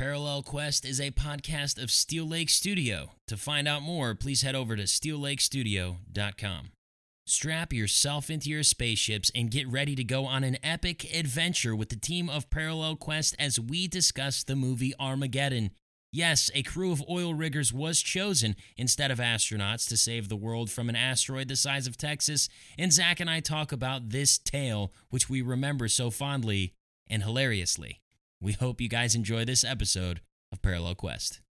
Parallel Quest is a podcast of Steel Lake Studio. To find out more, please head over to steellakestudio.com. Strap yourself into your spaceships and get ready to go on an epic adventure with the team of Parallel Quest as we discuss the movie Armageddon. Yes, a crew of oil riggers was chosen instead of astronauts to save the world from an asteroid the size of Texas, and Zach and I talk about this tale, which we remember so fondly and hilariously. We hope you guys enjoy this episode of Parallel Quest.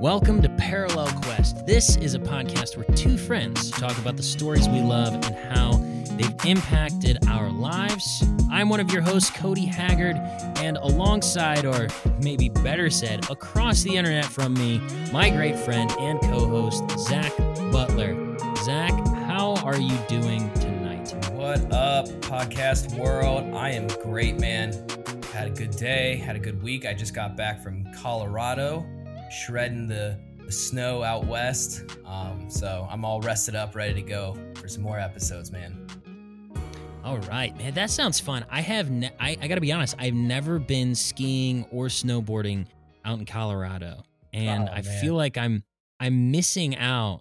Welcome to Parallel Quest. This is a podcast where two friends talk about the stories we love and how they've impacted our lives. I'm one of your hosts, Cody Haggard, and alongside, or maybe better said, across the internet from me, my great friend and co host, Zach Butler. Zach, how are you doing tonight? What up, podcast world? I am great, man. Had a good day, had a good week. I just got back from Colorado shredding the, the snow out west. Um, so I'm all rested up, ready to go for some more episodes, man. All right, man, that sounds fun. I have, ne- I, I got to be honest, I've never been skiing or snowboarding out in Colorado, and Oh, I man. feel like I'm, I'm missing out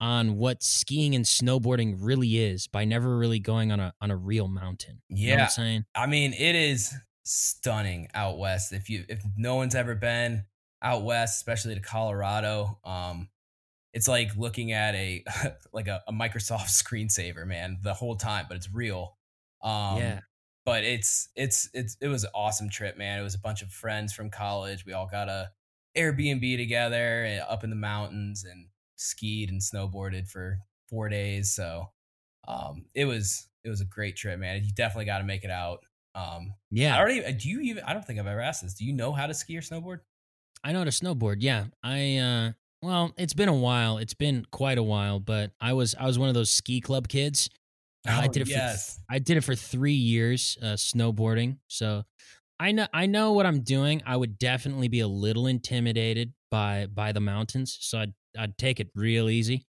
on what skiing and snowboarding really is by never really going on a on a real mountain. You know what Yeah. I'm saying? I mean, it is stunning out west. If you if no one's ever been out west, especially to Colorado, um, it's like looking at a like a, a Microsoft screensaver, man, the whole time, but it's real. Um, Yeah. But it's it's it's it was an awesome trip, man. It was a bunch of friends from college. We all got a Airbnb together and up in the mountains and skied and snowboarded for four days. So um, it was it was a great trip, man. You definitely got to make it out. Um, I Yeah, don't even. Do you even? I don't think I've ever asked this. Do you know how to ski or snowboard? I know how to snowboard. Yeah, I uh, well, it's been a while. It's been quite a while, but I was I was one of those ski club kids. Uh, I Oh, did it for yes. I did it for three years, uh, snowboarding. So I know I know what I'm doing. I would definitely be a little intimidated by by the mountains, so I'd I'd take it real easy.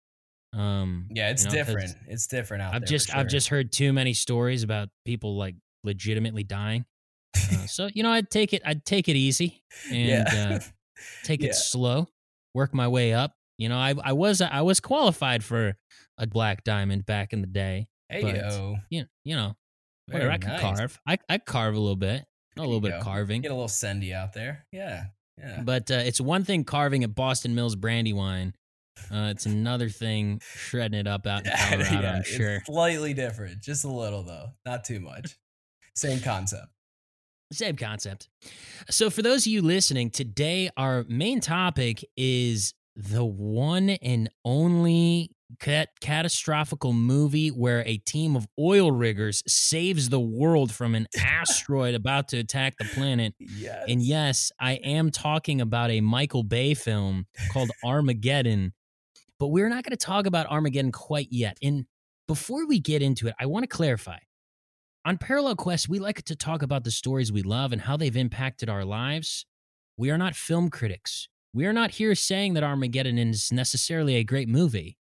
Um, Yeah, it's you know, different. It's different out I've there. just for I've just heard too many stories about people like legitimately dying. Uh, so you know, I'd take it I'd take it easy and yeah. Take Yeah. it slow, work my way up. You know, I I was I was qualified for a black diamond back in the day. hey but- yo, You you know, Very whatever. I can nice. carve. I I carve a little bit. A little bit of carving. get a little sendy out there. Yeah, yeah. But uh, it's one thing carving at Boston Mills Brandywine. Uh, it's another thing shredding it up out in Colorado. Yeah, I'm it's sure. slightly different, just a little though, not too much. Same concept. Same concept. So, for those of you listening, today our main topic is the one and only cat- catastrophical movie where a team of oil riggers saves the world from an asteroid about to attack the planet. Yes. And yes, I am talking about a Michael Bay film called Armageddon, but we're not going to talk about Armageddon quite yet. And before we get into it, I want to clarify. On Parallel Quest, we like to talk about the stories we love and how they've impacted our lives. We are not film critics. We are not here saying that Armageddon is necessarily a great movie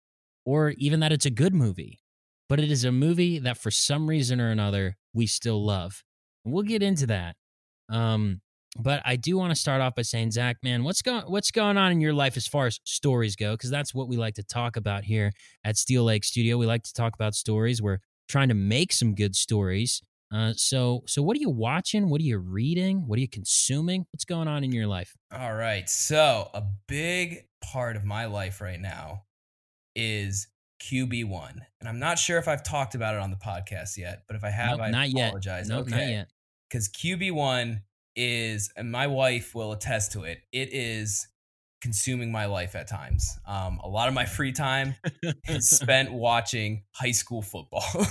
or even that it's a good movie, but it is a movie that for some reason or another we still love. And we'll get into that. Um, but I do want to start off by saying, Zach, man, what's going what's going on in your life as far as stories go? Because that's what we like to talk about here at Steel Lake Studio. We like to talk about stories. We're trying to make some good stories. Uh, so so what are you watching? What are you reading? What are you consuming? What's going on in your life? All right. So, a big part of my life right now is QB1. And I'm not sure if I've talked about it on the podcast yet, but if I have, Nope, I not yet. apologize. Nope, okay. not yet. Because QB1 is, and my wife will attest to it, it is consuming my life at times. Um, a lot of my free time is spent watching high school football.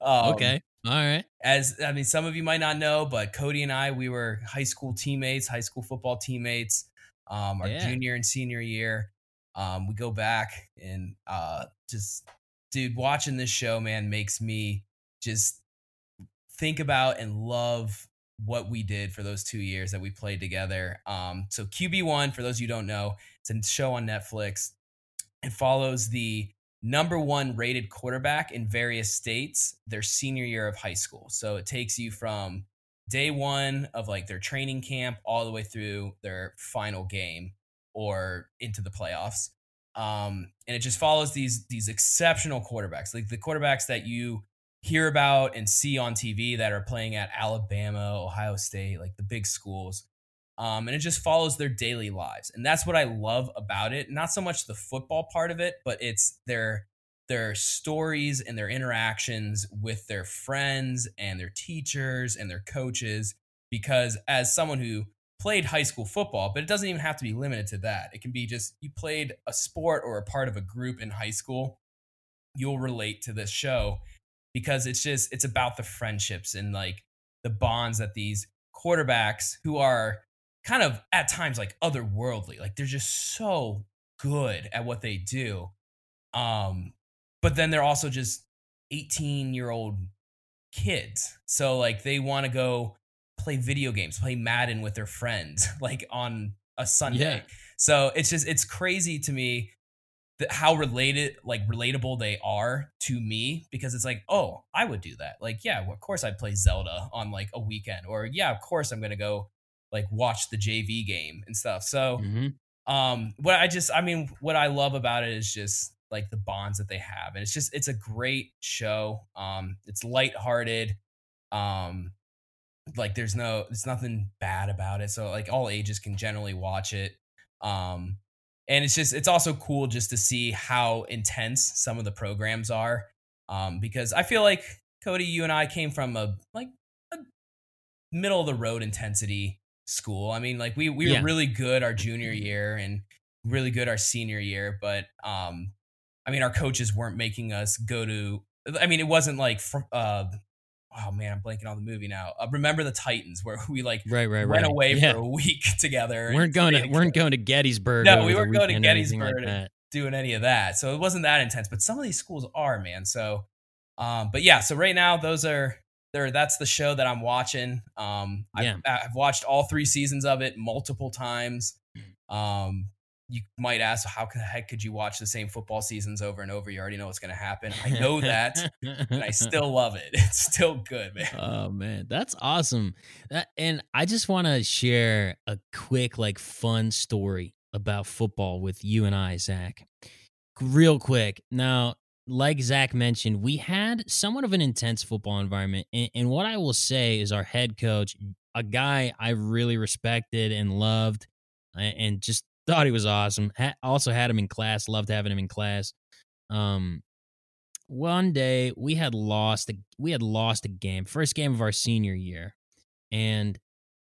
um, okay. All right. as I mean, some of you might not know, but Cody and I, we were high school teammates, high school football teammates. Um, our Yeah. junior and senior year, um, we go back and uh, just dude, watching this show, man, makes me just think about and love what we did for those two years that we played together. Um, so QB1, for those of you who don't know, it's a show on Netflix. It follows the number one rated quarterback in various states their senior year of high school. So it takes you from day one of like their training camp all the way through their final game or into the playoffs. Um, and it just follows these these exceptional quarterbacks, like the quarterbacks that you hear about and see on TV that are playing at Alabama, Ohio State, like the big schools. Um, and it just follows their daily lives, and that's what I love about it. Not so much the football part of it, but it's their their stories and their interactions with their friends and their teachers and their coaches. Because as someone who played high school football, but it doesn't even have to be limited to that. It can be just you played a sport or a part of a group in high school. You'll relate to this show because it's just it's about the friendships and like the bonds that these quarterbacks who are kind of at times like otherworldly like they're just so good at what they do. Um but then they're also just 18 year old kids. So like they want to go play video games play madden with their friends like on a sunday. Yeah. so it's just it's crazy to me how related like relatable they are to me because it's like oh i would do that. Like yeah well, of course i'd play zelda on like a weekend or yeah of course i'm gonna go like watch the jv game and stuff. So mm-hmm. um what i just i mean what i love about it is just like the bonds that they have and it's just it's a great show. Um it's lighthearted. Um like there's no there's nothing bad about it. So like all ages can generally watch it. Um and it's just it's also cool just to see how intense some of the programs are um, because i feel like cody you and i came from a like a middle of the road intensity school i mean like we we yeah. were really good our junior year and really good our senior year but um i mean our coaches weren't making us go to i mean it wasn't like uh oh man, I'm blanking on the movie now. Uh, Remember the Titans, where we like right, right, went right. away yeah. for a week together. We weren't going to weren't going to Gettysburg. No, we weren't going to Gettysburg like doing any of that. So it wasn't that intense. But some of these schools are, man. So, um, but yeah. So right now, those are there. That's the show that I'm watching. Um, yeah. I've, I've watched all three seasons of it multiple times. Um, you might ask, how the heck could you watch the same football seasons over and over? You already know what's going to happen. I know that, and I still love it. It's still good, man. Oh man, that's awesome. That, and I just want to share a quick, like, fun story about football with you and I, Zach. Real quick. Now, like Zach mentioned, we had somewhat of an intense football environment, and, and what I will say is our head coach, a guy I really respected and loved and just thought he was awesome. Ha- also had him in class. Loved having him in class. Um, one day we had lost. A, we had lost a game, first game of our senior year, and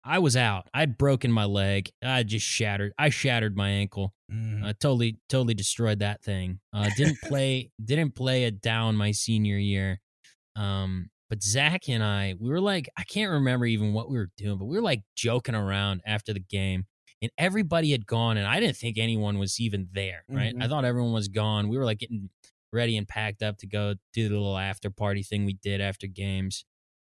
I was out. I'd broken my leg. I just shattered. I shattered my ankle. Mm. Uh, totally, totally destroyed that thing. Uh, didn't play. didn't play it down my senior year. Um, but Zach and I, we were like, I can't remember even what we were doing, but we were like joking around after the game and everybody had gone and I didn't think anyone was even there, right? Mm-hmm. I thought everyone was gone. We were like getting ready and packed up to go do the little after party thing we did after games.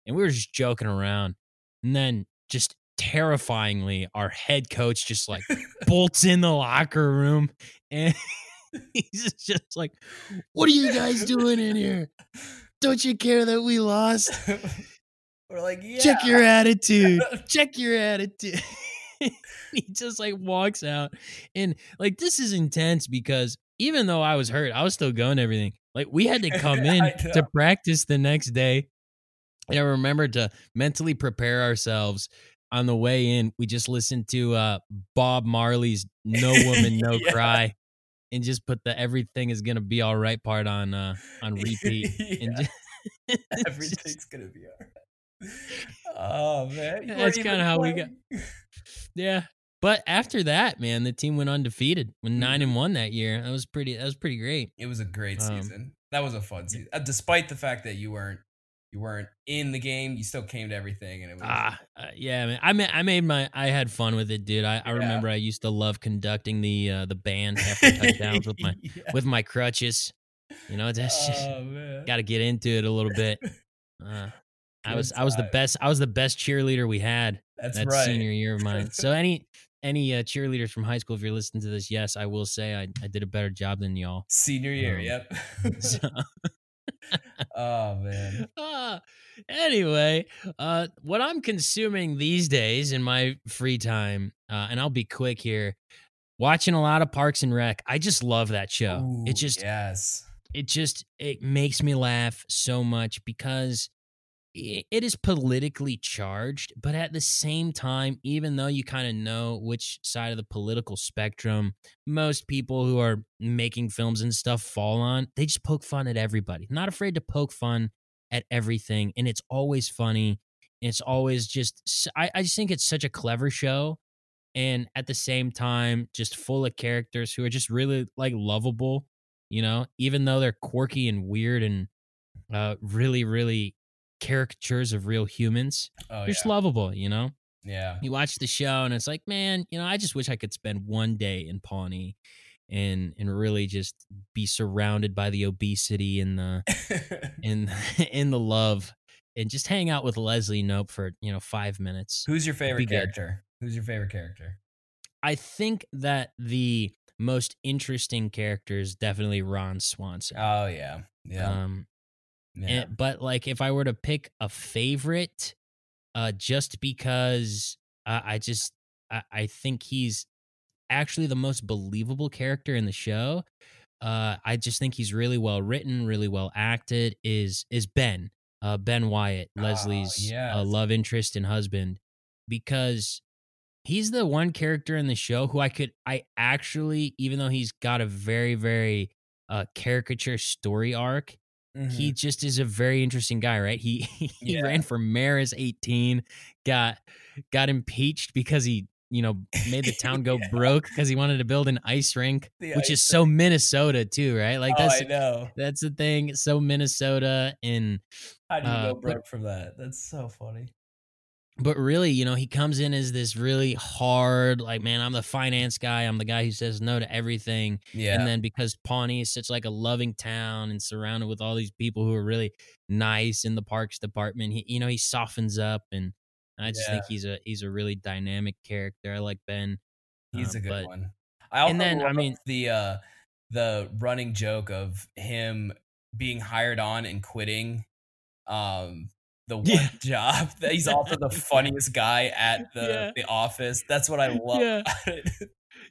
And we were just joking around. And then just terrifyingly, our head coach just like bolts in the locker room and he's just like, What are you guys doing in here? Don't you care that we lost? We're like, yeah. Check your attitude. Check your attitude. he just like walks out. And like this is intense because even though I was hurt, I was still going everything. Like we had to come in to practice the next day. And I remember to mentally prepare ourselves on the way in. We just listened to uh, Bob Marley's No Woman, No yeah. Cry and just put the everything is gonna be all right part on uh on repeat. yeah. and just, Everything's gonna be all right. Oh man, that's kind of how we got. Yeah, but after that, man, the team went undefeated, went nine mm-hmm. and one that year. That was pretty. That was pretty great. It was a great um, season. That was a fun season, uh, despite the fact that you weren't you weren't in the game. You still came to everything, and it was ah, uh, yeah, man. I made I made my I had fun with it, dude. I, I remember I used to love conducting the uh, the band after touchdowns with my yeah. with my crutches. You know, that's just oh man. got to get into it a little bit. Uh, I was I was the best I was the best cheerleader we had That's that right. senior year of mine. So any any uh, cheerleaders from high school, if you're listening to this, yes, I will say I, I did a better job than y'all. Senior year, Um, yep. So, oh man. ah, anyway, uh, what I'm consuming these days in my free time, uh, and I'll be quick here, watching a lot of Parks and Rec. I just love that show. Ooh, it just yes. it just it makes me laugh so much because it is politically charged but at the same time even though you kind of know which side of the political spectrum most people who are making films and stuff fall on they just poke fun at everybody. Not afraid to poke fun at everything and it's always funny it's always just—I just think it's such a clever show and at the same time just full of characters who are just really like lovable you know even though they're quirky and weird and uh really really caricatures of real humans Oh they're yeah. just lovable you know yeah. you watch the show and it's like man you know i just wish i could spend one day in pawnee and and really just be surrounded by the obesity and the and in the love and just hang out with leslie knope for you know five minutes Who's your favorite good. character? Who's your favorite character? I think that the most interesting character is definitely Ron Swanson. Oh yeah. Yeah. Um, yeah. and- but like if I were to pick a favorite, uh, just because I, I just I, I think he's actually the most believable character in the show. Uh, I just think he's really well written, really well acted. Is is Ben, uh, Ben Wyatt, Oh, Leslie's uh, yes. love interest and husband, because he's the one character in the show who I could I actually, even though he's got a very very uh, caricature story arc, he Mhm. just is a very interesting guy, right? He he Yeah. ran for mayor as 18, got got impeached because he, you know, made the town go Yeah. broke because he wanted to build an ice rink, The which ice is so Minnesota too, right? Like oh, that's know. that's the thing, so Minnesota and How do you uh, go but- broke from that? That's so funny. But really, you know, he comes in as this really hard, like, man, I'm the finance guy, I'm the guy who says no to everything. Yeah. And then because Pawnee is such like a loving town and surrounded with all these people who are really nice in the parks department, he you know he softens up, and I just think he's a he's a really dynamic character. I like Ben. He's uh, a good but- one. I also then, I mean- the uh the running joke of him being hired on and quitting um the one Yeah. job. He's also the funniest guy at the Yeah. the office. That's what I love Yeah.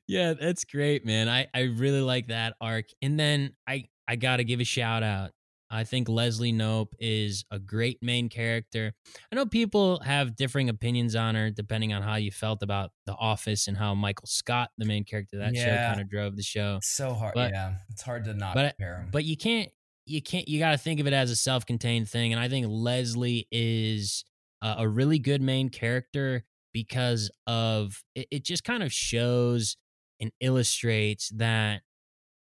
Yeah, that's great, man. I I really like that arc. And then I I got to give a shout out. I think Leslie Knope is a great main character. I know people have differing opinions on her depending on how you felt about The Office and how Michael Scott, the main character of that show, kind of drove the show. It's so hard. But- yeah. It's hard to not but- compare him. But you can't you can't you got to think of it as a self-contained thing and I think Leslie is a, a really good main character because of it, it just kind of shows and illustrates that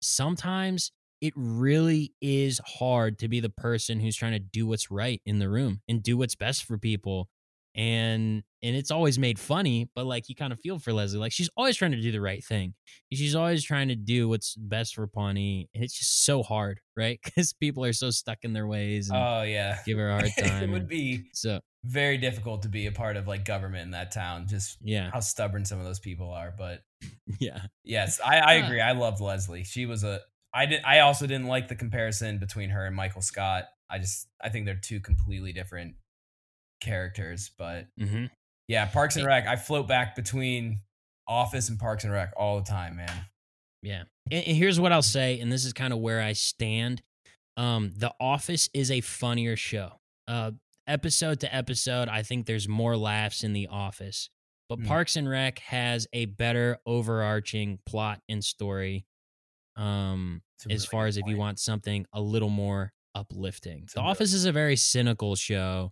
sometimes it really is hard to be the person who's trying to do what's right in the room and do what's best for people and and it's always made funny but like you kind of feel for leslie like she's always trying to do the right thing she's always trying to do what's best for pawnee and it's just so hard right because people are so stuck in their ways and oh yeah. give her a hard time it would be so very difficult to be a part of like government in that town. Just yeah how stubborn some of those people are. But yeah Yes, I, I Ah. agree. I loved Leslie. She was a. I did. I also didn't like the comparison between her and Michael Scott. I just. I think they're two completely different characters. But hmm yeah, Parks and Rec. I float back between Office and Parks and Rec all the time, man. Yeah. And, and here's what I'll say, and this is kind of where I stand. Um, The Office is a funnier show. Uh, episode to episode, I think there's more laughs in The Office. But Hmm. Parks and Rec has a better overarching plot and story. Um, a as far as if you want something a little more uplifting. It's The really- Office is a very cynical show.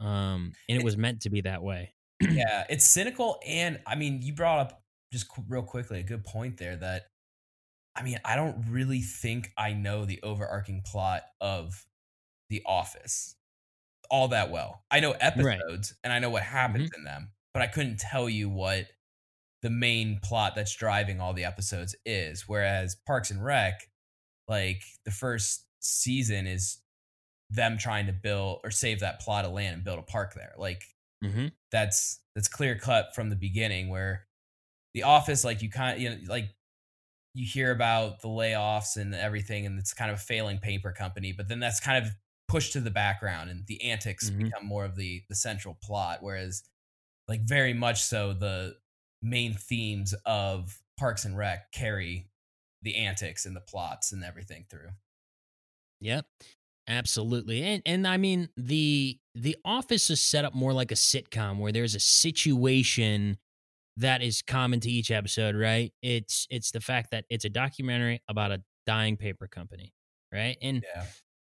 Um, and it was meant to be that way. yeah, it's cynical, and I mean, you brought up just qu- real quickly a good point there. That I mean, I don't really think I know the overarching plot of The Office all that well. I know episodes and I know what happens in them, but I couldn't tell you what the main plot that's driving all the episodes is. Whereas Parks and Rec, like the first season is them trying to build or save that plot of land and build a park there. Like Mm-hmm. that's that's clear cut from the beginning where the office like you kind of you know like you hear about the layoffs and everything and it's kind of a failing paper company but then that's kind of pushed to the background and the antics Mhm. become more of the the central plot whereas like very much so the main themes of parks and rec carry the antics and the plots and everything through Yep. Absolutely. And and I mean the the office is set up more like a sitcom where there's a situation that is common to each episode, right? It's it's the fact that it's a documentary about a dying paper company, right? And yeah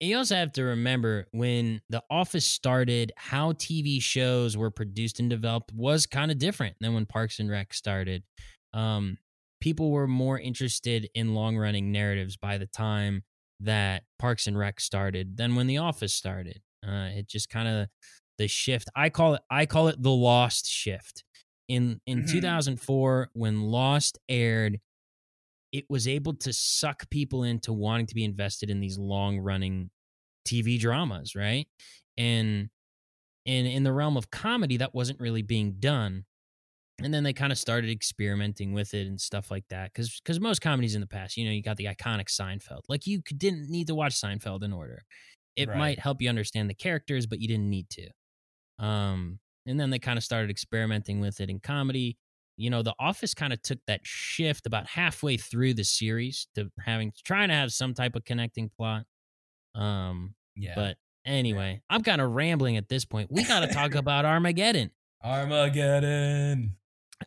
you also have to remember when The Office started, how TV shows were produced and developed was kind of different than when Parks and Rec started. Um, people were more interested in long running narratives by the time that Parks and Rec started than when The Office started. Uh, it just kind of the shift. I call it. I call it the Lost shift. In in Mhm. 2004, when Lost aired, it was able to suck people into wanting to be invested in these long running TV dramas, right? And and in the realm of comedy, that wasn't really being done. And then they kind of started experimenting with it and stuff like that. Because because most comedies in the past, you know, you got the iconic Seinfeld. Like you didn't need to watch Seinfeld in order. It Right. might help you understand the characters, but you didn't need to. Um, and then they kind of started experimenting with it in comedy you know the office kind of took that shift about halfway through the series to having trying to have some type of connecting plot um yeah but anyway i'm kind of rambling at this point we got to talk about armageddon armageddon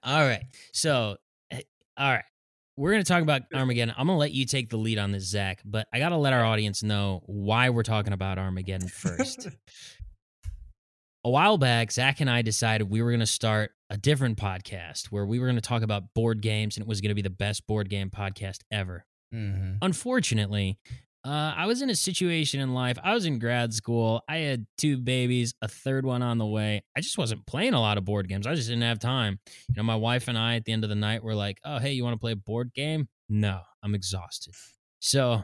all right so eh, all right we're going to talk about armageddon. I'm going to let you take the lead on this zach but i got to let our audience know why we're talking about armageddon first. A while back, Zach and I decided we were going to start a different podcast where we were going to talk about board games and it was going to be the best board game podcast ever. hmm Unfortunately, uh, I was in a situation in life. I was in grad school. I had two babies, a third one on the way. I just wasn't playing a lot of board games. I just didn't have time. You know, my wife and I at the end of the night were like, "Oh, hey, you want to play a board game?" No, I'm exhausted. So,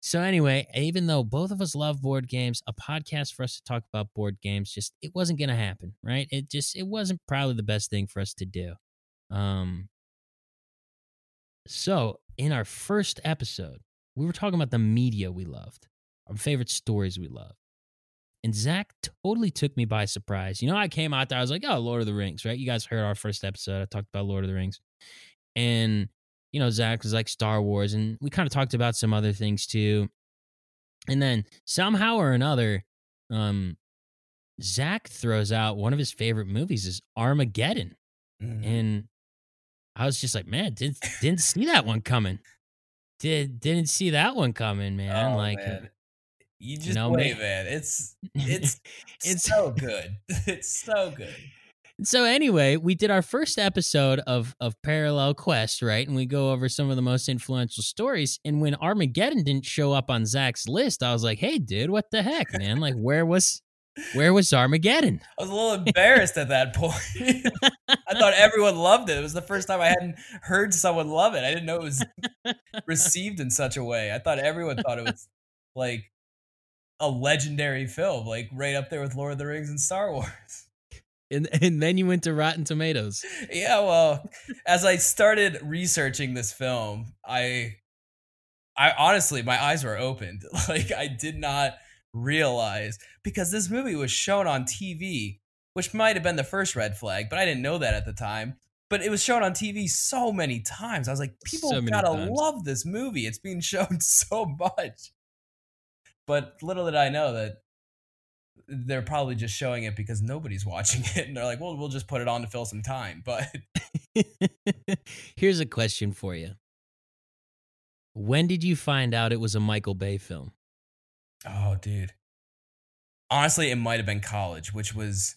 so anyway, even though both of us love board games, a podcast for us to talk about board games just it wasn't going to happen, right? It just it wasn't probably the best thing for us to do. Um so, in our first episode, we were talking about the media we loved, our favorite stories we loved. And Zach totally took me by surprise. You know, I came out there, I was like, oh, Lord of the Rings, right? You guys heard our first episode. I talked about Lord of the Rings. And, you know, Zach was like Star Wars. And we kind of talked about some other things too. And then somehow or another, um, Zach throws out one of his favorite movies is Armageddon. Mhm. And I was just like, man, didn't didn't see that one coming. Did didn't see that one coming, man. Oh, like man. you just know, wait, ma- man. It's it's It's- it's so good. It's so good. so anyway, we did our first episode of of Parallel Quest, right? And we go over some of the most influential stories. And when Armageddon didn't show up on Zach's list, I was like, hey, dude, what the heck, man? Like, where was where was Armageddon? I was a little embarrassed at that point. I thought everyone loved it. It was the first time I hadn't heard someone love it. I didn't know it was received in such a way. I thought everyone thought it was like a legendary film, like right up there with Lord of the Rings and Star Wars. And and then you went to Rotten Tomatoes. Yeah, well, as I started researching this film, I I honestly my eyes were opened. Like I did not realize because this movie was shown on TV, which might have been the first red flag, but I didn't know that at the time. But it was shown on TV so many times. I was like, people So gotta times. love this movie. It's being shown so much. But little did I know that they're probably just showing it because nobody's watching it, and they're like, "Well, we'll just put it on to fill some time." But Here's a question for you. When did you find out it was a Michael Bay film? Oh, dude. Honestly, it might have been college, which was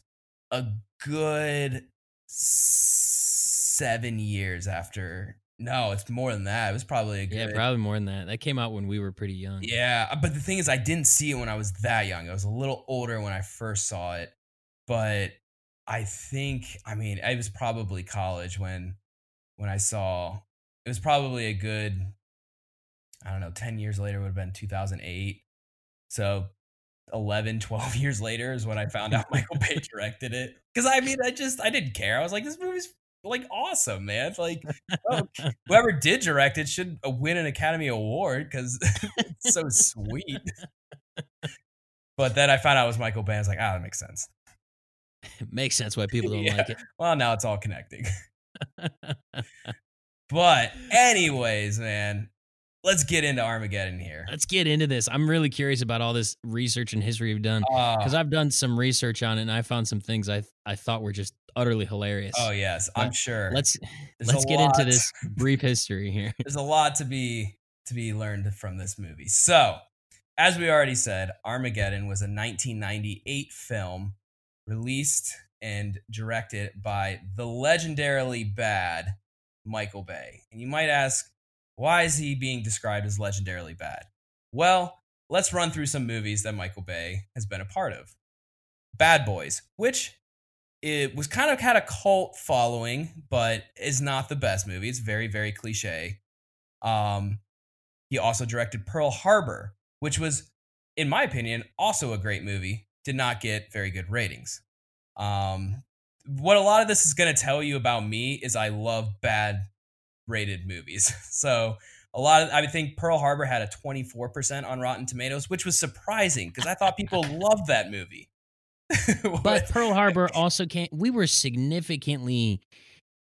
a good seven years after. No, it's more than that. It was probably a good. Yeah, probably more than that. That came out when we were pretty young. Yeah, uh, but the thing is, I didn't see it when I was that young. I was a little older when I first saw it, but I think, I mean, it was probably college when when I saw. It was probably a good I don't know, 10 years later would have been 2008. So 11, 12 years later is when I found out Michael Bay directed it. Cause I mean, I just, I didn't care. I was like, this movie's like awesome, man. Like, oh, whoever did direct it should uh, win an Academy Award because it's so sweet. But then I found out it was Michael Bay. I was like, ah, that makes sense. It makes sense why people don't Yeah. like it. Well, now it's all connecting. But, anyways, man, let's get into Armageddon here. Let's get into this. I'm really curious about all this research and history you've done because Uh, I've done some research on it and I found some things I I thought were just utterly hilarious. oh, yes, I'm sure. Let's There's let's get into this brief history here. there's a lot to be to be learned from this movie. So, as we already said, Armageddon was a 1998 film released and directed by the legendarily bad Michael Bay. And you might ask, why is he being described as legendarily bad? Well, let's run through some movies that Michael Bay has been a part of. Bad Boys, which it was kind of had a cult following, but is not the best movie. It's very, very cliche. Um, he also directed Pearl Harbor, which was, in my opinion, also a great movie. Did not get very good ratings. Um, what a lot of this is going to tell you about me is I love bad rated movies. So a lot of I think Pearl Harbor had a 24% on Rotten Tomatoes, which was surprising because I thought people loved that movie. But Pearl Harbor also came. We were significantly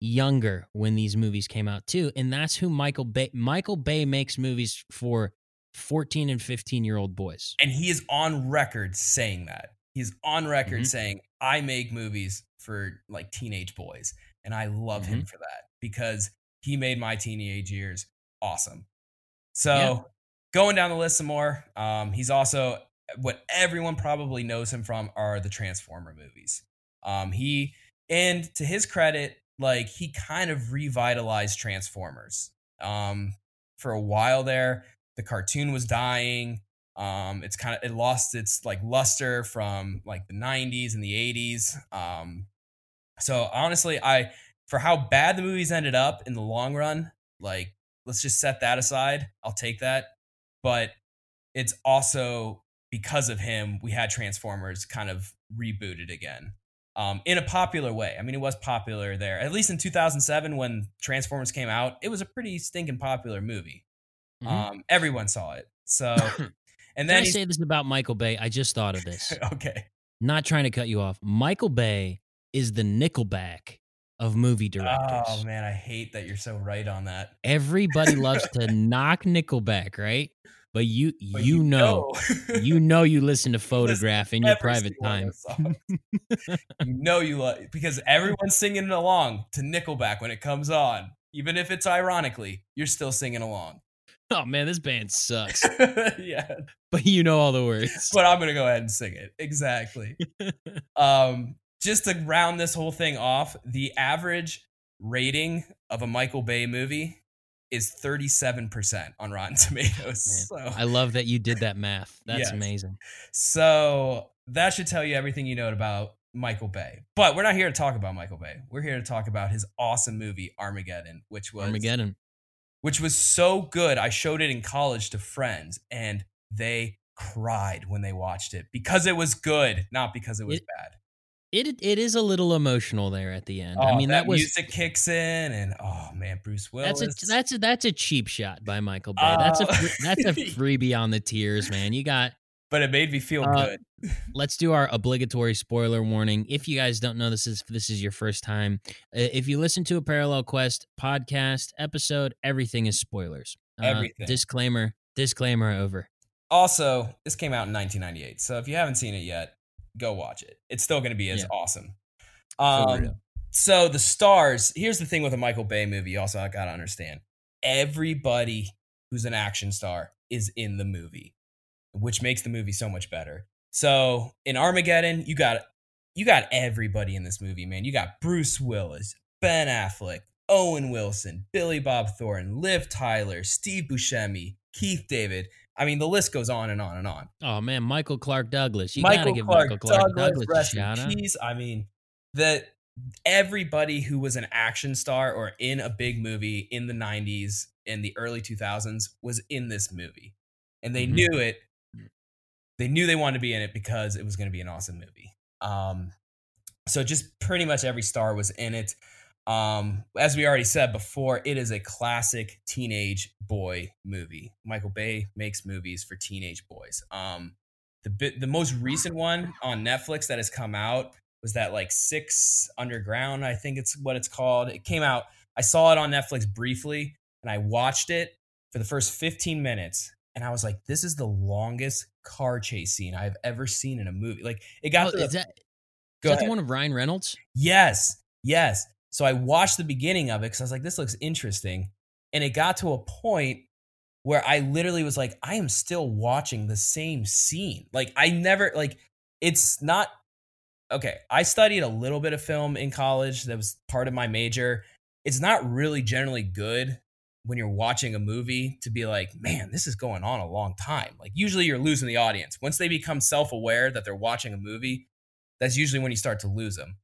younger when these movies came out too, and that's who Michael Bay. Michael Bay makes movies for 14 and 15 year old boys. and he is on record saying that. He's on record Mhm. saying, I make movies for like teenage boys. And I love him for that because he made my teenage years awesome. So Yeah. going down the list some more, um, he's also what everyone probably knows him from are the Transformer movies. Um, he and to his credit, like he kind of revitalized Transformers. Um, for a while there, the cartoon was dying. Um, it's kind of it lost its like luster from like the 90s and the 80s. Um, so honestly, I for how bad the movies ended up in the long run, like let's just set that aside. I'll take that. But it's also because of him we had Transformers kind of rebooted again. Um, in a popular way. I mean, it was popular there. At least in 2007 when Transformers came out, it was a pretty stinking popular movie. Mhm. Um, everyone saw it. So, and Can then I say this about Michael Bay? I just thought of this. okay. Not trying to cut you off. Michael Bay is the Nickelback of movie directors. Oh man, I hate that you're so right on that. Everybody loves to knock Nickelback, right? But you But you, know, you know you listen to photograph in your private time. of those songs. you know you love because everyone's singing along to Nickelback when it comes on, even if it's ironically, you're still singing along. Oh man, this band sucks. yeah, but you know all the words. but I'm gonna go ahead and sing it exactly. um, just to round this whole thing off, the average rating of a Michael Bay movie is 37% on Rotten Tomatoes. So, I love that you did that math. That's Yes. amazing. so that should tell you everything you know about Michael Bay. But we're not here to talk about Michael Bay. We're here to talk about his awesome movie Armageddon, which was Armageddon. which was so good. I showed it in college to friends and they cried when they watched it because it was good, not because it was It- bad. It it is a little emotional there at the end. I Oh, mean that, was music kicks in and oh man, Bruce Willis. that's a that's a that's a cheap shot by Michael Bay. that's a Uh, that's a freebie on the tears, man. You got but it made me feel Uh, good. let's do our obligatory spoiler warning. If you guys don't know this is this is your first time, uh, if you listen to a Parallel Quest podcast episode, everything is spoilers. Uh, Everything. Disclaimer. Disclaimer over. Also, this came out in 1998, so if you haven't seen it yet, go watch it. It's still going to be as Yeah. awesome. Um, so the stars. Here's the thing with a Michael Bay movie. Also, I gotta understand. Everybody who's an action star is in the movie, which makes the movie so much better. So in Armageddon, you got you got everybody in this movie, man. You got Bruce Willis, Ben Affleck, Owen Wilson, Billy Bob Thornton, Liv Tyler, Steve Buscemi, Keith David. I mean, the list goes on and on and on. Oh man, Michael Clark Douglas. You gotta give Clark, Michael Clark Douglas, Douglas, rest a shout in out. peace. I mean, that everybody who was an action star or in a big movie in the '90s in the early 2000s was in this movie. And they Mhm. knew it. They knew they wanted to be in it because it was going to be an awesome movie. Um, so just pretty much every star was in it. Um, as we already said before, it is a classic teenage boy movie. Michael Bay makes movies for teenage boys. Um, the bit, the most recent one on Netflix that has come out was that like Six Underground, I think it's what it's called. It came out. I saw it on Netflix briefly, and I watched it for the first 15 minutes, and I was like, "This is the longest car chase scene I've ever seen in a movie." Like it got Oh, to the, is that, is that the one of Ryan Reynolds? Yes, yes. So I watched the beginning of it because I was like, this looks interesting. And it got to a point where I literally was like, I am still watching the same scene. Like, I never, like, it's not, okay. I studied a little bit of film in college, that was part of my major. It's not really generally good when you're watching a movie to be like, man, this is going on a long time. Like, usually you're losing the audience. Once they become self aware that they're watching a movie, that's usually when you start to lose them.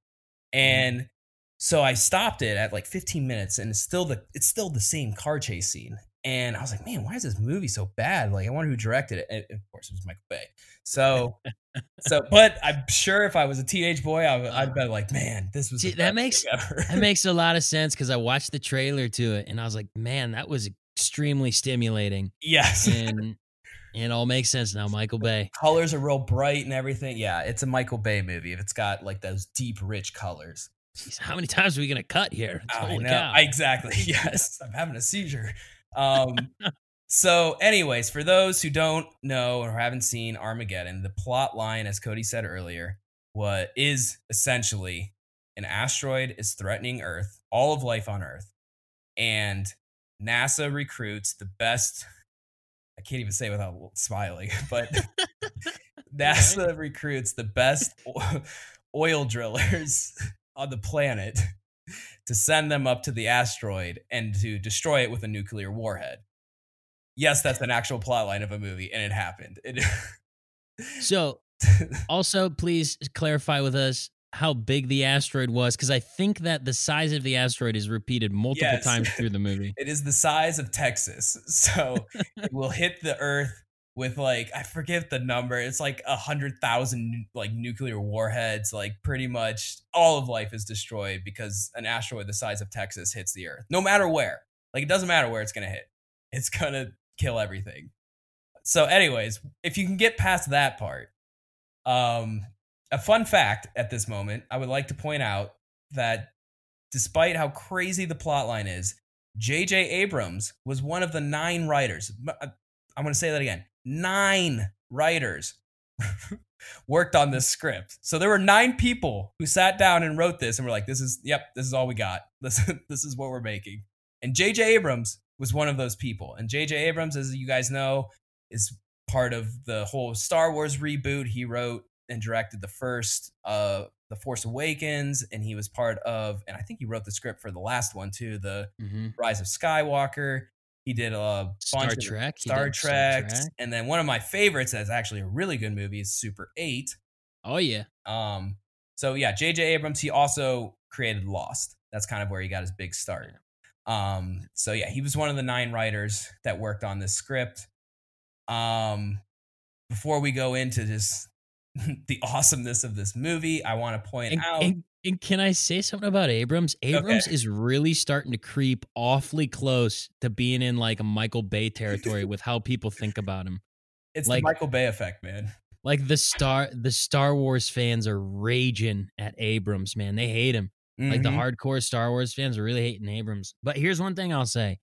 Mm-hmm. And so I stopped it at like 15 minutes and it's still the it's still the same car chase scene. And I was like, man, why is this movie so bad? Like, I wonder who directed it. And of course, it was Michael Bay. So, so, but I'm sure if I was a teenage boy, I, would- I'd be uh, like, man, this was See, that makes-. That makes a lot of sense because I watched the trailer to it and I was like, man, that was extremely stimulating. yes, And it all makes sense now. Michael Bay. colors are real bright and everything. Yeah, it's a Michael Bay movie. If it's got like those deep, rich colors. How many times are we gonna cut here? I know. cow. Exactly. Yes. I'm having a seizure. Um, so, anyways, for those who don't know or haven't seen Armageddon, the plot line, as Cody said earlier, what is essentially an asteroid is threatening Earth, all of life on Earth, and NASA recruits the best. I can't even say without smiling, but NASA recruits the best oil drillers on the planet to send them up to the asteroid and to destroy it with a nuclear warhead. Yes, that's an actual plot line of a movie, and it happened. It, so also please clarify with us how big the asteroid was because I think that the size of the asteroid is repeated multiple Yes. times through the movie. it is the size of Texas, so it will hit the Earth with like I forget the number. It's like a hundred thousand like nuclear warheads. Like pretty much all of life is destroyed because an asteroid the size of Texas hits the Earth. No matter where, like it doesn't matter where it's gonna hit. It's gonna kill everything. So, anyways, if you can get past that part, um, a fun fact at this moment, I would like to point out that despite how crazy the plotline is, J.J. Abrams was one of the nine writers. Uh, I'm going to say that again. Nine writers worked on this script. So there were nine people who sat down and wrote this and were like, this is, yep, this is all we got. This, this is what we're making. And J.J. Abrams was one of those people. And J.J. Abrams, as you guys know, is part of the whole Star Wars reboot. He wrote and directed the first uh The Force Awakens and he was part of and I think he wrote the script for the last one too, the Mhm. Rise of Skywalker. He did a Star bunch of Trek. Star Trek, and then one of my favorites that's actually a really good movie is Super 8. Oh yeah. Um so yeah, JJ Abrams he also created Lost. That's kind of where he got his big start. Um so yeah, he was one of the nine writers that worked on this script. Um before we go into just the awesomeness of this movie, I want to point And, out and- and can I say something about Abrams? Abrams is really starting to creep awfully close to being in like a Michael Bay territory with how people think about him. it's like- the Michael Bay effect, man. Like the star the Star Wars fans are raging at Abrams, man. They hate him. Like the Mhm. hardcore Star Wars fans are really hating Abrams. But here's one thing I'll say.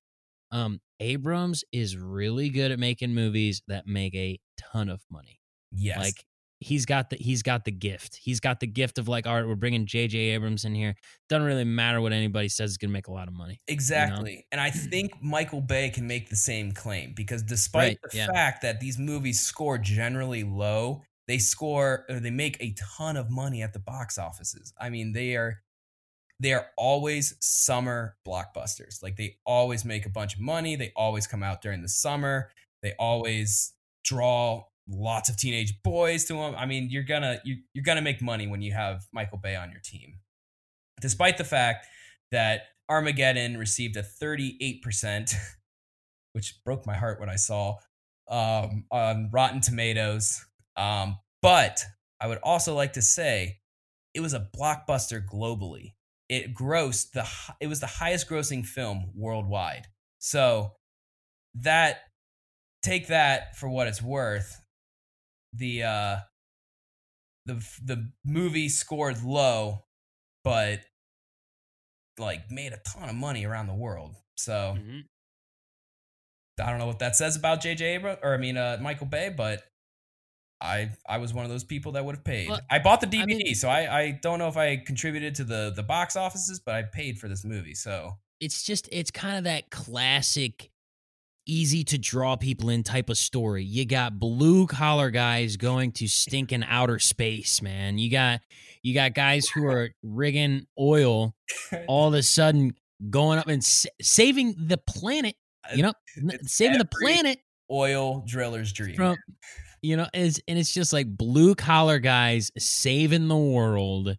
Um, Abrams is really good at making movies that make a ton of money. yes. Like he's got the he's got the gift. He's got the gift of like, all right, we're bringing J.J. Abrams in here. Doesn't really matter what anybody says is gonna make a lot of money. Exactly. And I mm-hmm. think Michael Bay can make the same claim because despite Right, the yeah. fact that these movies score generally low, they score or they make a ton of money at the box offices. I mean, they are they are always summer blockbusters. Like they always make a bunch of money, they always come out during the summer. They always draw lots of teenage boys to them. I mean, you're gonna you, you're gonna make money when you have Michael Bay on your team. Despite the fact that Armageddon received a 38% which broke my heart when I saw um, on Rotten Tomatoes. Um, but I would also like to say it was a blockbuster globally. It grossed the it was the highest grossing film worldwide. So that take that for what it's worth. The uh the the movie scored low, but like made a ton of money around the world. So mm-hmm. I don't know what that says about JJ Abrams or I mean uh Michael Bay, but I I was one of those people that would have paid. Well, I bought the DVD, I mean, so I I don't know if I contributed to the the box offices, but I paid for this movie. So it's just it's kind of that classic easy to draw people in type of story. You got blue collar guys going to stinking outer space, man. You got you got guys who are rigging oil all of a sudden going up and sa- saving the planet, uh, you know, it's saving the planet oil driller's dream. From you know, is and it's just like blue collar guys saving the world.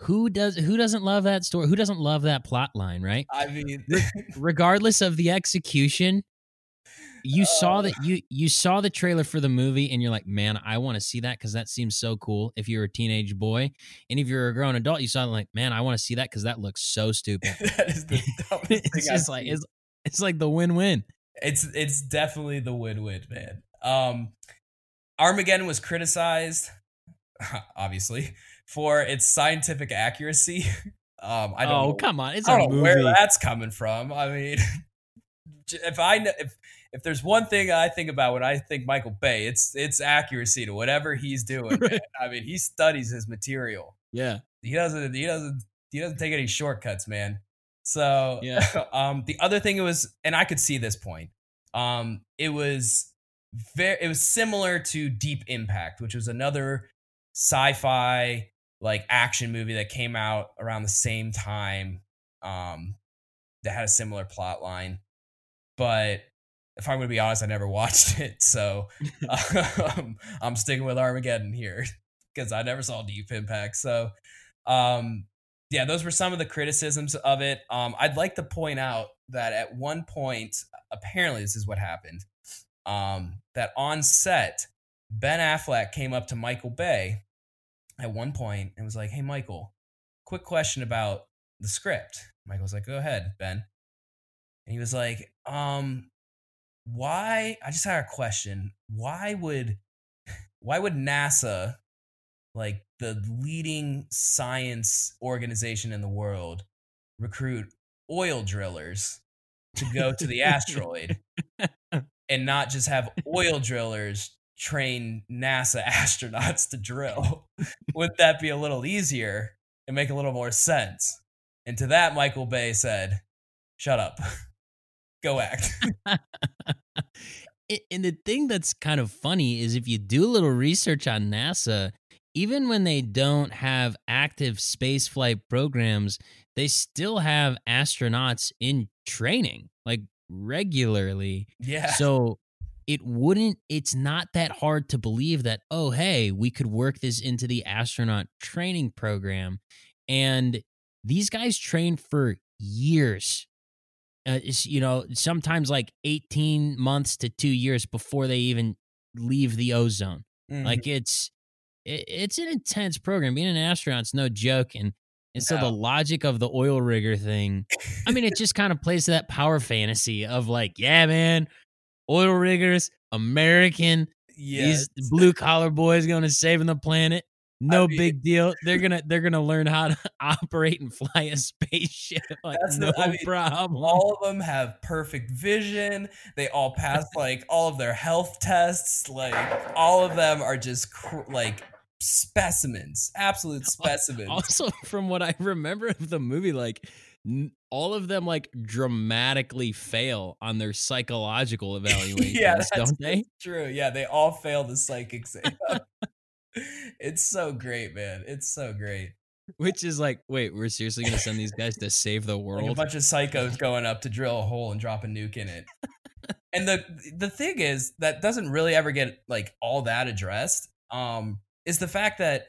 Who does who doesn't love that story? Who doesn't love that plot line, right? I mean, regardless of the execution, you uh, saw that you you saw the trailer for the movie and you're like, man, I want to see that because that seems so cool. If you're a teenage boy, and if you're a grown adult, you saw it like, man, I want to see that because that looks so stupid. that is the it's just like it's it's like the win win. It's it's definitely the win win, man. Um, Armageddon was criticized, obviously, for its scientific accuracy. Um, I don't. Oh know, come on! It's I don't know where that's coming from. I mean, if I know if if there's one thing I think about when I think Michael Bay, it's it's accuracy to whatever he's doing. right. I mean, he studies his material. Yeah, he doesn't. He doesn't. He doesn't take any shortcuts, man. So yeah. um, the other thing it was, and I could see this point. Um, it was very it was similar to Deep Impact, which was another sci-fi like action movie that came out around the same time um that had a similar plot line. But if I'm going to be honest, I never watched it, so um, I'm sticking with Armageddon here because I never saw Deep Impact. So, um, yeah, those were some of the criticisms of it. Um, I'd like to point out that at one point, apparently, this is what happened um, that on set, Ben Affleck came up to Michael Bay at one point and was like, Hey, Michael, quick question about the script. Michael was like, Go ahead, Ben. And he was like, um, why? I just had a question. Why would, why would NASA, like the leading science organization in the world, recruit oil drillers to go to the asteroid? and not just have oil drillers train NASA astronauts to drill. Wouldn't that be a little easier and make a little more sense? And to that, Michael Bay said, Shut up. Go act. and the thing that's kind of funny is if you do a little research on NASA, even when they don't have active spaceflight programs, they still have astronauts in training. Like regularly. Yeah. So it wouldn't it's not that hard to believe that oh hey we could work this into the astronaut training program and these guys train for years uh, you know sometimes like 18 months to 2 years before they even leave the ozone mm-hmm. like it's it, it's an intense program being an astronaut's no joke and and so the logic of the oil rigger thing, I mean, it just kind of plays to that power fantasy of like, yeah, man, oil riggers, American, yes. these blue collar boys going to saving the planet. No I mean, big deal. They're gonna they're gonna learn how to operate and fly a spaceship. Like, no the, I mean, problem. All of them have perfect vision. They all pass like all of their health tests. Like all of them are just cr- like specimens, absolute specimens. Also, from what I remember of the movie, like all of them like dramatically fail on their psychological evaluations, yeah, don't they? True. Yeah, they all fail the psych exam. It's so great, man. It's so great. Which is like, wait, we're seriously gonna send these guys to save the world? Like a bunch of psychos going up to drill a hole and drop a nuke in it. and the the thing is that doesn't really ever get like all that addressed. Um, is the fact that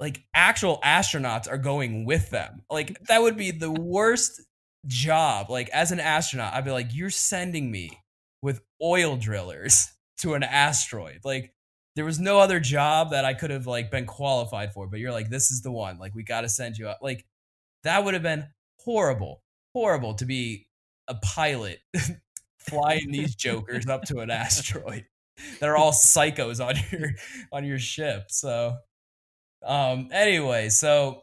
like actual astronauts are going with them. Like that would be the worst job. Like as an astronaut, I'd be like, you're sending me with oil drillers to an asteroid. Like there was no other job that I could have like been qualified for, but you're like, this is the one. Like we got to send you out. Like that would have been horrible, horrible to be a pilot flying these jokers up to an asteroid that are all psychos on your on your ship. So um anyway, so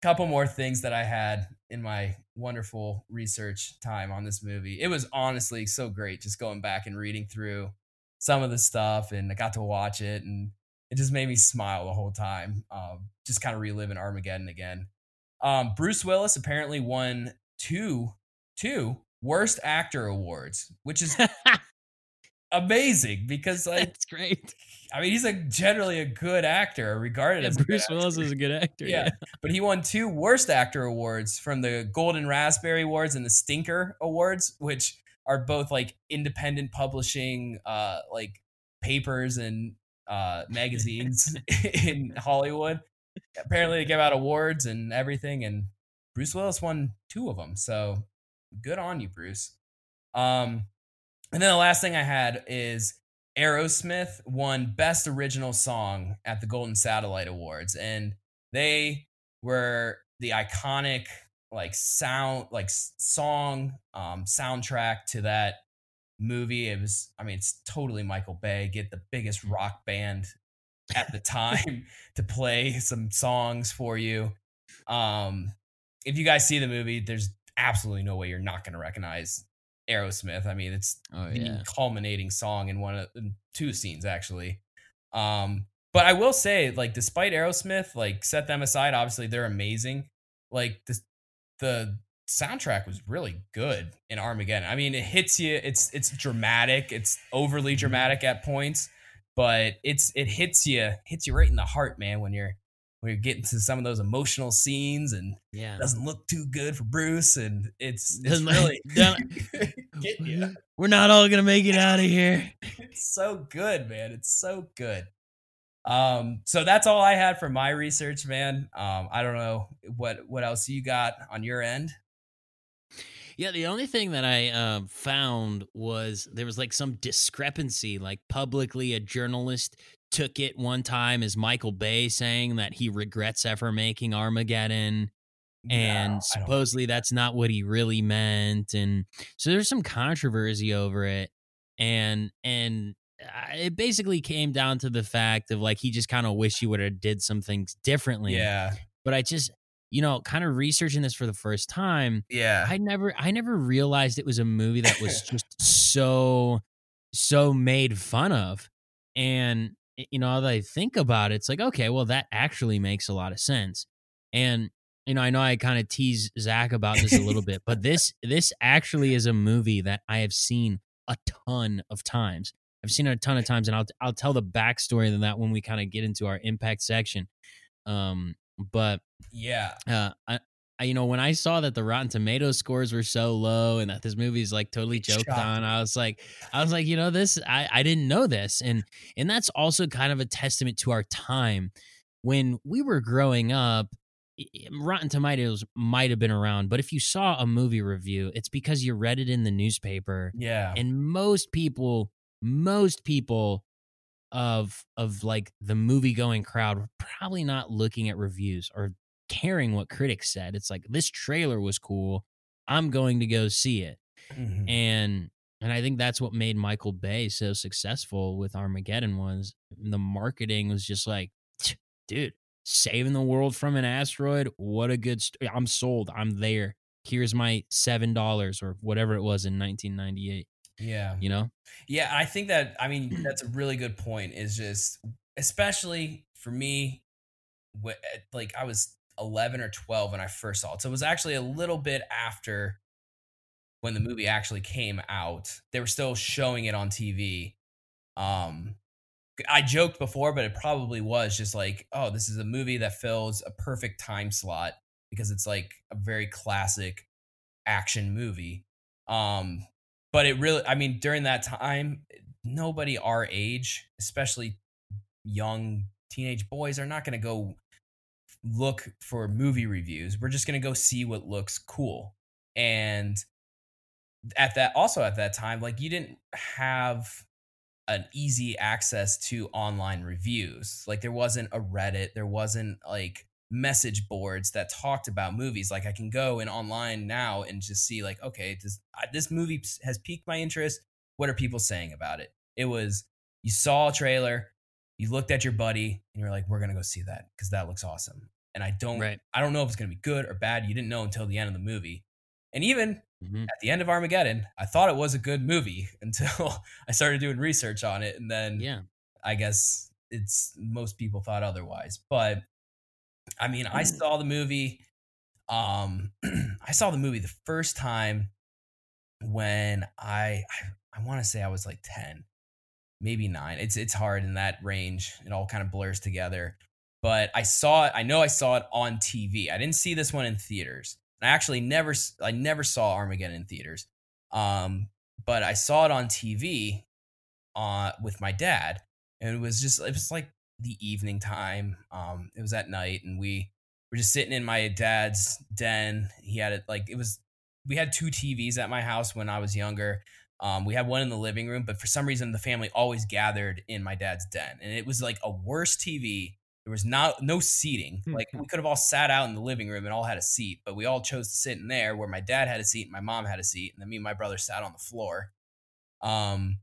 a couple more things that I had in my wonderful research time on this movie. It was honestly so great just going back and reading through some of the stuff and I got to watch it and it just made me smile the whole time. Um, just kind of reliving Armageddon again. Um, Bruce Willis apparently won two two worst actor awards, which is amazing because like That's great. I mean he's a generally a good actor, regarded Yeah, as Bruce Willis actor. is a good actor. Yeah. Yeah. but he won two worst actor awards from the Golden Raspberry Awards and the Stinker Awards, which are both like independent publishing, uh, like papers and uh, magazines in Hollywood. Apparently, they give out awards and everything, and Bruce Willis won two of them. So good on you, Bruce. Um, and then the last thing I had is Aerosmith won Best Original Song at the Golden Satellite Awards, and they were the iconic like sound like song um soundtrack to that movie it was i mean it's totally michael bay get the biggest rock band at the time to play some songs for you um if you guys see the movie there's absolutely no way you're not going to recognize aerosmith i mean it's Oh the yeah. culminating song in one of in two scenes actually. Um, but I will say, like, despite Aerosmith, like, set them aside, obviously they're amazing. Like this, the soundtrack was really good in Armageddon. I mean, it hits you. It's it's dramatic. It's overly mm-hmm. dramatic at points, but it's it hits you hits you right in the heart, man. When you're when you're getting to some of those emotional scenes and Yeah. it doesn't look too good for Bruce, and it's it's really. We're not all gonna make it out of here. it's so good, man. It's so good. Um, so that's all I had for my research, man. Um, I don't know what what else you got on your end. Yeah, the only thing that I uh, found was there was like some discrepancy. Like publicly, a journalist took it one time as Michael Bay saying that he regrets ever making Armageddon, and don't- supposedly that's not what he really meant. And so there's some controversy over it, and and it basically came down to the fact of like he just kind of wish he would have did some things differently. yeah, But I just you know kind of researching this for the first time. yeah, I never I never realized it was a movie that was just so so made fun of. And you know, I think about it, it's like, okay, well, that actually makes a lot of sense. And you know, I know I kind of tease Zach about this a little bit, but this this actually is a movie that I have seen a ton of times. I've seen it a ton of times, and I'll I'll tell the backstory of that when we kind of get into our impact section. Um, but yeah. uh, I, I, you know, when I saw that the Rotten Tomatoes scores were so low and that this movie is like totally joked Shocking. on, I was like, I was like, you know, this, I, I didn't know this, and and that's also kind of a testament to our time when we were growing up. Rotten Tomatoes might have been around, but if you saw a movie review, it's because you read it in the newspaper Yeah. and most people most people of of like the movie going crowd were probably not looking at reviews or caring what critics said. It's like this trailer was cool. I'm going to go see it. Mhm. and and i think that's what made michael bay so successful with armageddon was the marketing was just like dude saving the world from an asteroid? What a good st- i'm sold. I'm there. Here's my seven dollars or whatever it was in 1998 Yeah. you know Yeah, I think that I mean that's a really good point. Is just especially for me, wh- like I was eleven or twelve when I first saw it, so it was actually a little bit after when the movie actually came out. They were still showing it on TV. Um, I joked before, but it probably was just like, oh, this is a movie that fills a perfect time slot because it's like a very classic action movie. Um, but it really, I mean, during that time, nobody our age, especially young teenage boys, are not going to go look for movie reviews. We're just going to go see what looks cool. And at that also at that time, like you didn't have an easy access to online reviews. Like there wasn't a Reddit, there wasn't like message boards that talked about movies. Like I can go in online now and just see like, okay, this this movie has piqued my interest. What are people saying about it? It was you saw a trailer, you looked at your buddy, and you're like, we're gonna go see that because that looks awesome. And I don't, Right. I don't know if it's gonna be good or bad. You didn't know until the end of the movie. And even Mhm. at the end of Armageddon, I thought it was a good movie until I started doing research on it, and then Yeah. I guess it's most people thought otherwise. But I mean, I Mm. saw the movie. Um, I saw the movie the first time when I I, I want to say I was like ten, maybe nine. It's it's hard in that range. It all kind of blurs together. But I saw it. I know I saw it on TV. I didn't see this one in theaters. I actually never I never saw Armageddon in theaters. Um, but I saw it on TV uh, with my dad, and it was just it was like the evening time. Um, it was at night, and we were just sitting in my dad's den. He had it like it was. We had two TVs at my house when I was younger. Um, we had one in the living room, but for some reason the family always gathered in my dad's den, and it was like a worse TV. There was not no seating. Like we could have all sat out in the living room and all had a seat, but we all chose to sit in there where my dad had a seat and my mom had a seat, and then me and my brother sat on the floor. Um,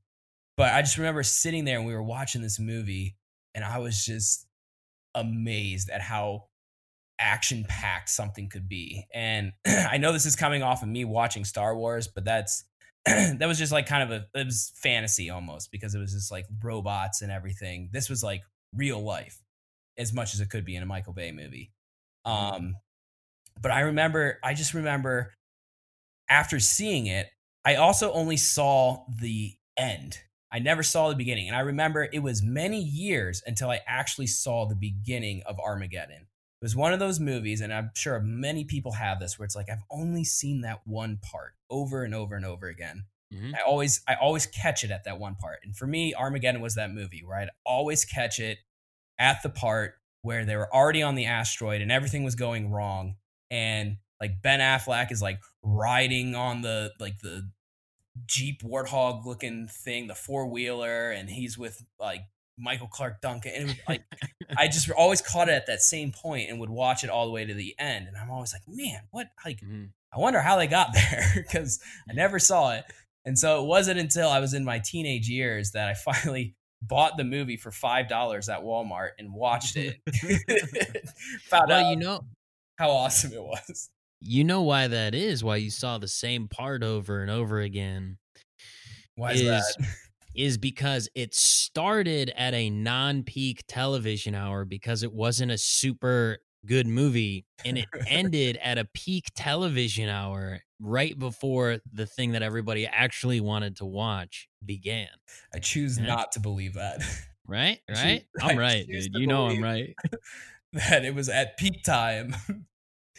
but I just remember sitting there and we were watching this movie, and I was just amazed at how action packed something could be. And I know this is coming off of me watching Star Wars, but that's that was just like kind of a it was fantasy almost because it was just like robots and everything. This was like real life as much as it could be in a Michael Bay movie. Um but I remember I just remember after seeing it, I also only saw the end. I never saw the beginning. And I remember it was many years until I actually saw the beginning of Armageddon. It was one of those movies, and I'm sure many people have this where it's like, I've only seen that one part over and over and over again. Mhm. I always I always catch it at that one part. And for me, Armageddon was that movie where I'd always catch it at the part where they were already on the asteroid and everything was going wrong. And like Ben Affleck is like riding on the like the Jeep Warthog looking thing, the four wheeler, and he's with like Michael Clarke Duncan. And it was like I just always caught it at that same point and would watch it all the way to the end. And I'm always like, man, what like Mhm. I wonder how they got there because I never saw it. And so it wasn't until I was in my teenage years that I finally bought the movie for five dollars at Walmart and watched it. Found Well, out you know, how awesome it was. You know why that is. Why you saw the same part over and over again Why is, is that? is because it started at a non-peak television hour because it wasn't a super good movie and it ended at a peak television hour right before the thing that everybody actually wanted to watch began I choose Yeah. not to believe that. right I choose- right I i'm right dude you know i'm right that it was at peak time.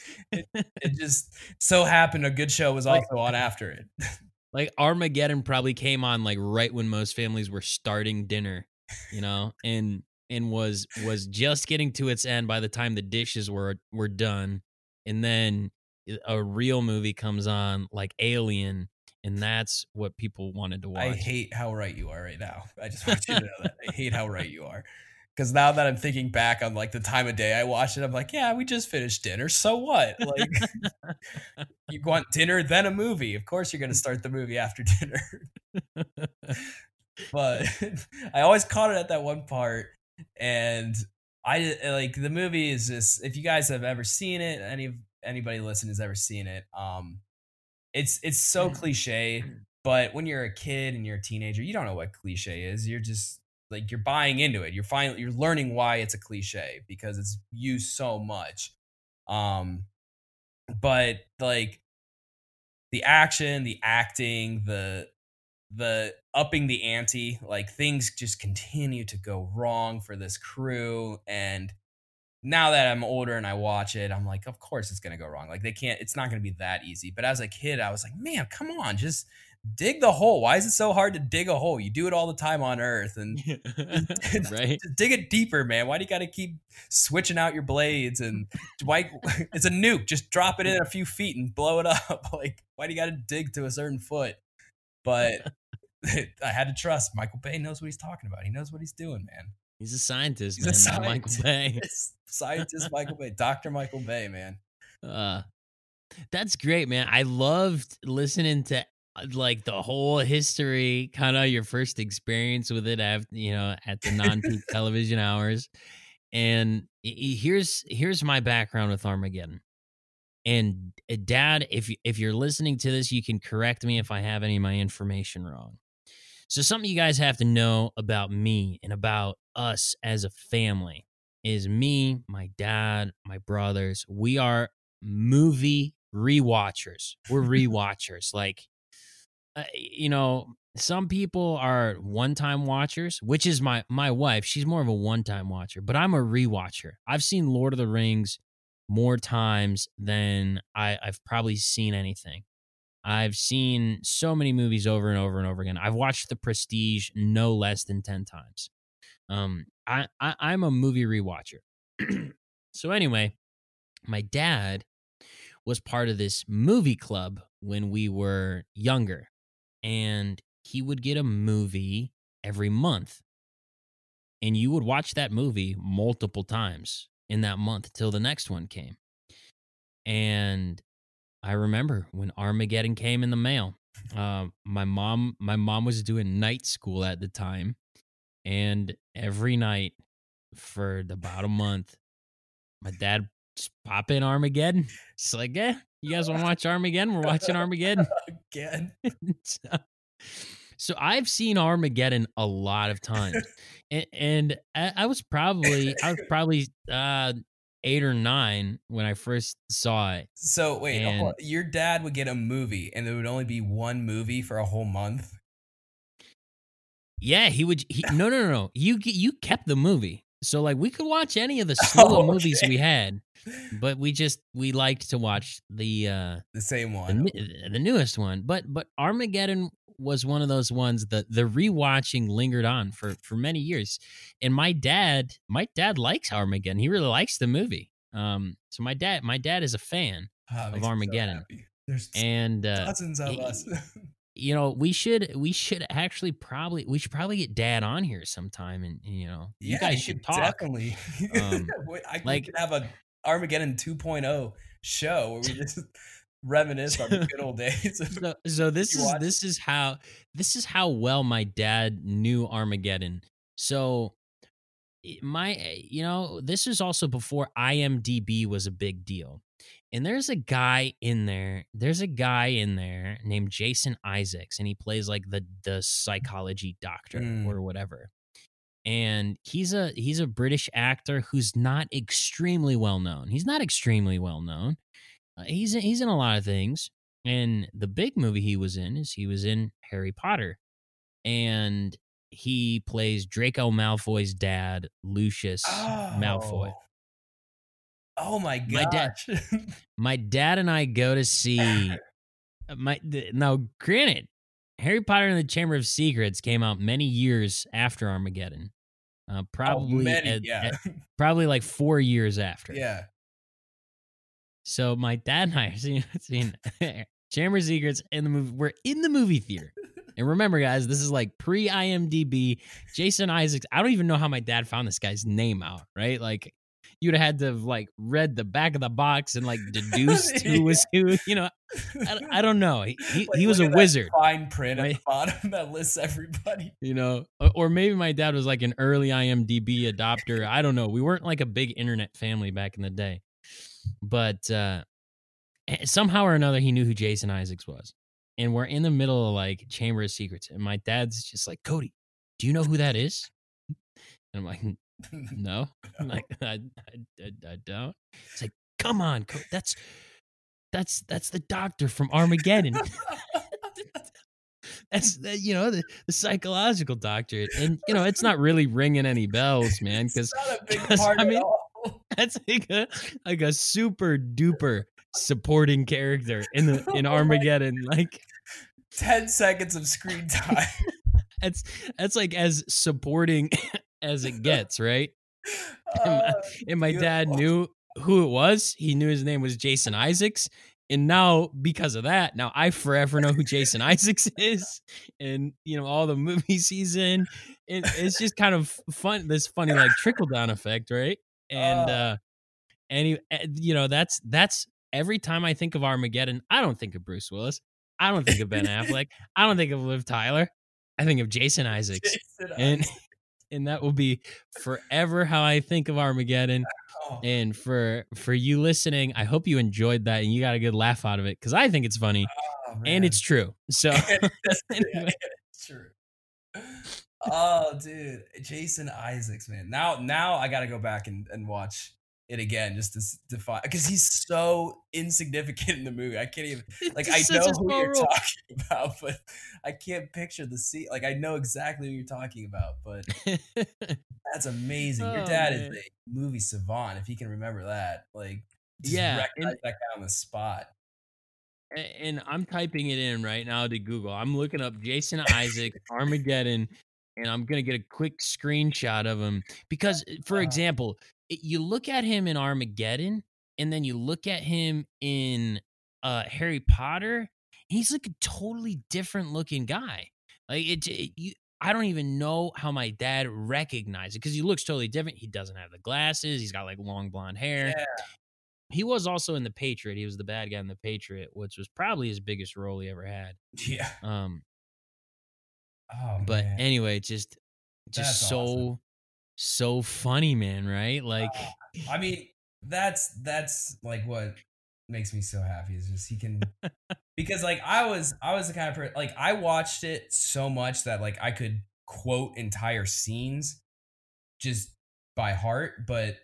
it, it just so happened a good show was Like- also on after it. like armageddon probably came on like right when most families were starting dinner you know and and was was just getting to its end by the time the dishes were were done and then a real movie comes on like alien and that's what people wanted to watch I hate how right you are right now. I just want you to know that. I hate how right you are. Because now that I'm thinking back on like the time of day I watched it, I'm like, yeah, we just finished dinner. So what? Like, you want dinner, then a movie. Of course, you're going to start the movie after dinner. but I always caught it at that one part. And I like the movie is just, if you guys have ever seen it, any anybody listening has ever seen it, um, it's it's so cliche but when you're a kid and you're a teenager you don't know what cliche is you're just like you're buying into it you're finally you're learning why it's a cliche because it's used so much um but like the action the acting the the upping the ante like things just continue to go wrong for this crew and now that I'm older and I watch it, I'm like, of course it's gonna go wrong. Like they can't, it's not gonna be that easy. But as a kid, I was like, man, come on, just dig the hole. Why is it so hard to dig a hole? You do it all the time on Earth, and right? dig it deeper, man. Why do you got to keep switching out your blades? And why? It's a nuke. Just drop it in a few feet and blow it up. Like, why do you got to dig to a certain foot? But I had to trust Michael Bay knows what he's talking about. He knows what he's doing, man. He's a scientist, He's man. a not Michael Bay. scientist. Scientist Michael Bay, Doctor Michael Bay, man. Uh, that's great, man. I loved listening to like the whole history, kind of your first experience with it after you know at the non-peak television hours. And here's here's my background with Armageddon. And uh, Dad, if you, if you're listening to this, you can correct me if I have any of my information wrong. So something you guys have to know about me and about us as a family is me, my dad, my brothers. We are movie rewatchers. We're rewatchers. Like, uh, you know, some people are one-time watchers, which is my my wife. She's more of a one-time watcher, but I'm a rewatcher. I've seen Lord of the Rings more times than I, I've probably seen anything. I've seen so many movies over and over and over again. I've watched The Prestige no less than ten times. Um, I, I I'm a movie rewatcher. so anyway, my dad was part of this movie club when we were younger, and he would get a movie every month, and you would watch that movie multiple times in that month till the next one came. And I remember when Armageddon came in the mail. Uh, my mom, my mom was doing night school at the time, and every night for about a month, my dad pop in Armageddon. It's like, yeah, you guys want to watch Armageddon? We're watching Armageddon. Again. so, so I've seen Armageddon a lot of times, and, and I, I was probably I was probably uh, eight or nine when I first saw it. So wait, And- your dad would get a movie, and there would only be one movie for a whole month. Yeah, he would. He, no, no, no, no. You you kept the movie, so like we could watch any of the slew Oh, movies we had, but we just we liked to watch the uh The same one. ne- the newest one. But but Armageddon was one of those ones that the rewatching lingered on for for many years. And my dad, my dad likes Armageddon. He really likes the movie. Um, so my dad, my dad is a fan, Ah, of me so Armageddon. There's and uh, dozens of he- us. you know we should we should actually probably we should probably get dad on here sometime and, you know you guys should talk Definitely. Um, I like- like could have a Armageddon 2.0 show where we just reminisce on the good old days. so, so this is watch this is how this is how well my dad knew Armageddon. So my eh, you know this is also before IMDb was a big deal. And there's a guy in there. There's a guy in there named Jason Isaacs and he plays like the the psychology doctor Mm. or whatever. And he's a he's a British actor who's not extremely well known. He's not extremely well known. Uh, he's he's in a lot of things. And the big movie he was in is he was in Harry Potter. And he plays Draco Malfoy's dad, Lucius Malfoy. Oh. Oh my My dad- My dad and I go to see my th- now granted, Harry Potter and the Chamber of Secrets came out many years after Armageddon. Uh, probably oh, many, at- yeah. at- probably like 4 years after. yeah. So my dad and I are seeing, seeing Chamber of Secrets in the movie. We're in the movie theater. And remember, guys, this is like pre IMDb. Jason Isaacs. I don't even know how my dad found this guy's name out, right? Like, you'd have had to have like read the back of the box and like deduced who was who. You know, I, I don't know. He, he, Like, he was a wizard, Fine print right? at the bottom that lists everybody. you know, or, or maybe my dad was like an early IMDb adopter. I don't know. We weren't like a big internet family back in the day, but uh, eh, somehow or another, he knew who Jason Isaacs was. And we're in the middle of like Chamber of Secrets, and my dad's just like, Cody, do you know who that is? And I'm like, no, like I, I, I, don't. It's like, come on, that's that's that's the doctor from Armageddon. that's the, you know the, the psychological doctor, and you know it's not really ringing any bells, man, because It's not a big 'cause, part I mean, that's like a like a super duper supporting character in the in Armageddon. Like 10 seconds of screen time. That's that's like as supporting as it gets, right? And my, Uh, and my dad knew who it was. He knew his name was Jason Isaacs. And now, because of that, now I forever know who Jason Isaacs is, and you know all the movies he's in. It, it's just kind of fun. This funny like trickle down effect, right? And Oh. uh, and eh, you know that's that's every time I think of Armageddon, I don't think of Bruce Willis. I don't think of Ben Affleck. I don't think of Liv Tyler. I think of Jason Isaacs, Jason and Isaacs. And that will be forever how I think of Armageddon. Oh, And for for you listening, I hope you enjoyed that and you got a good laugh out of it because I think it's funny oh, and it's true. So anyway. it's true. Oh, dude, Jason Isaacs, man. Now, now I got to go back and, and watch it again just to define because he's so insignificant in the movie. I can't even like I know who you're role. talking about, but I can't picture the scene. Like I know exactly what you're talking about, but that's amazing. Your Oh, dad man. is a movie savant. If he can remember that, like Yeah, and- that guy on the spot. And I'm typing it in right now to Google. I'm looking up Jason Isaac Armageddon, and I'm gonna get a quick screenshot of him because, uh, for Wow. example, it, you look at him in Armageddon, and then you look at him in uh, Harry Potter. He's like a totally different looking guy. Like it, it you. I don't even know how my dad recognized it because he looks totally different. He doesn't have the glasses. He's got like long blonde hair Yeah, he was also in the Patriot. He was the bad guy in the Patriot, which was probably his biggest role he ever had. yeah. Um, Oh, but man. anyway, just just That's so awesome. so funny, man. Right? Uh, like, I mean, that's that's like what makes me so happy is just he can because like I was I was the kind of person like I watched it so much that like I could quote entire scenes just by heart, but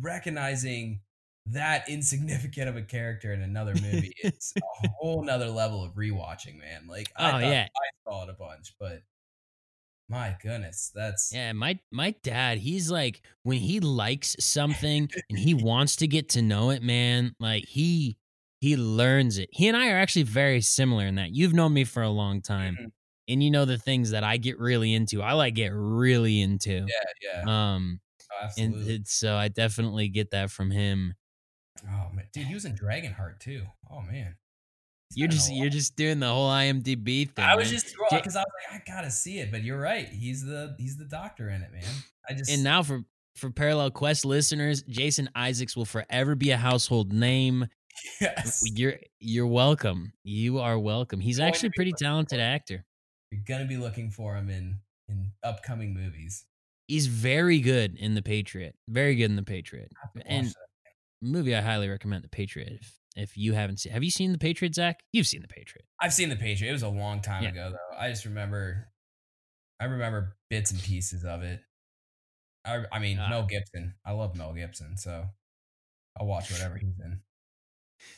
recognizing that insignificant of a character in another movie it's a whole nother level of rewatching, man. Like I Oh, yeah. I saw it a bunch, but my goodness, that's yeah, my my dad, he's like when he likes something and he wants to get to know it, man. Like he he learns it. He and I are actually very similar in that. You've known me for a long time, Mhm. and you know the things that I get really into. I like get really into. yeah, yeah. Um, oh, and absolutely. it's, so I definitely get that from him. Oh man, dude, he was in Dragonheart too. Oh man, He's You're just you're just doing the whole IMDb thing. I was man. just because I was like, I gotta see it, but you're right. He's the he's the doctor in it, man. I just and now for for Parallel Quest listeners, Jason Isaacs will forever be a household name. yes, You're you're welcome. You are welcome. He's to actually a pretty talented actor. you're gonna be looking for him in in upcoming movies. He's very good in The Patriot. Very good in The Patriot. I have to watch And. Movie I highly recommend The Patriot. If, if you haven't seen, have you seen The Patriot, Zach? You've seen The Patriot. I've seen the Patriot. It was a long time Yeah. ago though. I just remember, I remember bits and pieces of it. I I mean Ah. Mel Gibson. I love Mel Gibson, so I'll watch whatever he's in.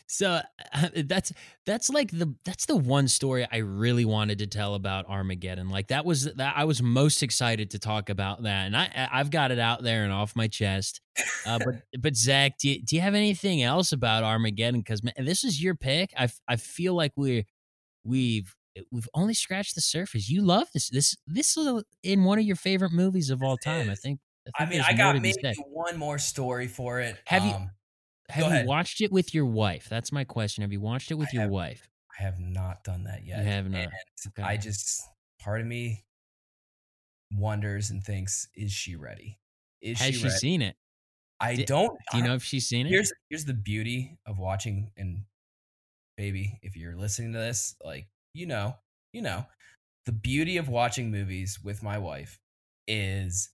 So uh, that's that's like the that's the one story I really wanted to tell about Armageddon. Like that was that I was most excited to talk about that, and I I've got it out there and off my chest. Uh, but but Zach, do you, do you have anything else about Armageddon? Because this is your pick. I I feel like we we've we've only scratched the surface. You love this this this is in one of your favorite movies of all time. I think. I think mean, I got maybe one more story for it. Have you- Um, Have you watched it with your wife? That's my question. Have you watched it with I your have wife? I have not done that yet. I have not. Okay. I just part of me wonders and thinks, is she ready? Is Has she she seen it? I don't. Do you know if she's seen it? Here's here's the beauty of watching and baby, if you're listening to this, like you know, you know, the beauty of watching movies with my wife is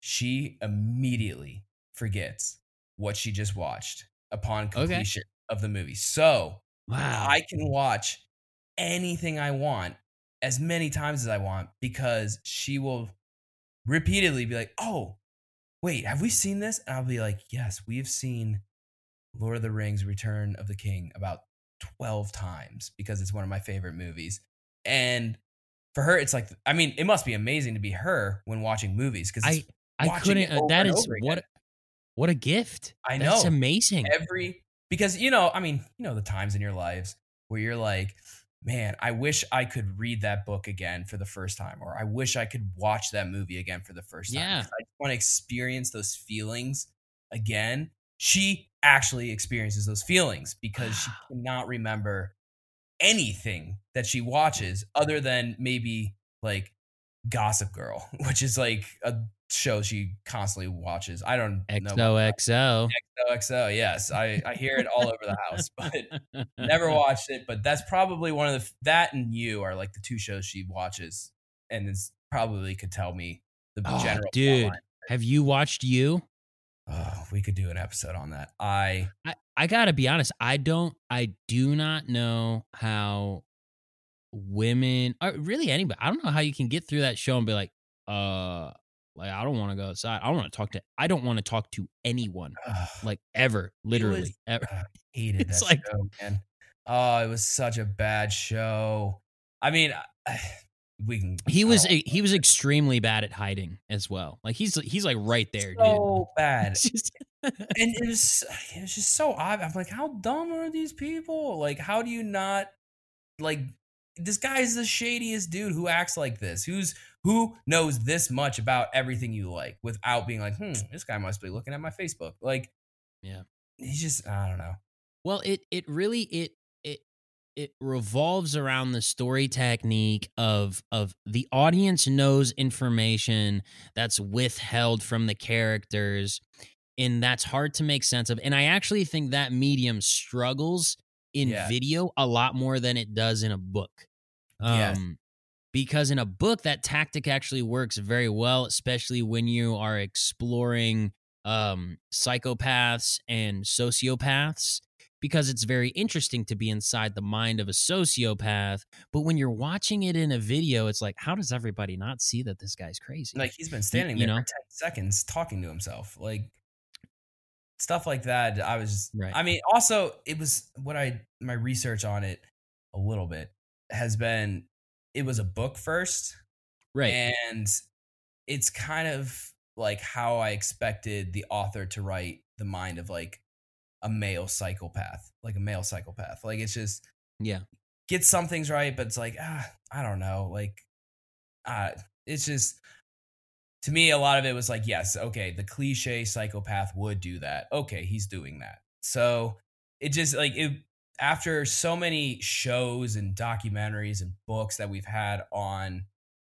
she immediately forgets what she just watched upon completion of the movie. So wow. I can watch anything I want as many times as I want because she will repeatedly be like, "Oh, wait, have we seen this?" And I'll be like, "Yes, we have seen Lord of the Rings: Return of the King about 12 times because it's one of my favorite movies." And for her, it's like, I mean, it must be amazing to be her when watching movies because I I couldn't. Uh, that is what. What a gift. I That's know. amazing. every because you know, I mean, you know, the times in your lives where you're like, man, I wish I could read that book again for the first time, or I wish I could watch that movie again for the first time. Yeah. I want to experience those feelings again. She actually experiences those feelings because she cannot remember anything that she watches other than maybe like Gossip Girl, which is like a show she constantly watches. I don't know. about XOXO. XOXO, yes, I, I hear it all over the house, but never watched it. But that's probably one of the that and you are like the two shows she watches, and is probably could tell me the Oh, general. dude. Have you watched you? Oh, we could do an episode on that. I I, I gotta be honest. I don't. I do not know how women, or really anybody. I don't know how you can get through that show and be like, uh, like I don't want to go outside. I don't want to talk to. I don't want to talk to anyone, like ever, literally, was- ever. uh, hated It's that like- show, man. Oh, it was such a bad show. I mean, we can. He was he was extremely bad at hiding as well. Like he's he's like right there, dude. so bad. Just- and it was it was just so odd. I'm like, how dumb are these people? Like, how do you not like this guy is the shadiest dude who acts like this? Who's who knows this much about everything you like without being like, hmm, this guy must be looking at my Facebook. Like, Yeah. he's just I don't know. Well, it it really it it it revolves around the story technique of of the audience knows information that's withheld from the characters and that's hard to make sense of. And I actually think that medium struggles in Yeah. video a lot more than it does in a book. Um because in a book that tactic actually works very well, especially when you are exploring um psychopaths and sociopaths because it's very interesting to be inside the mind of a sociopath. But when you're watching it in a video, it's like, how does everybody not see that this guy's crazy? Like he's been standing you there know? for 10 seconds talking to himself. Like stuff like that. I was just Right. I mean, also it was what I my research on it a little bit has been it was a book first right. and it's kind of like how I expected the author to write the mind of like a male psychopath, like a male psychopath. Like it's just yeah. get some things right, but it's like ah, I don't know, like uh it's just to me a lot of it was like yes, okay, the cliche psychopath would do that. Okay, he's doing that. So it just like it after so many shows and documentaries and books that we've had on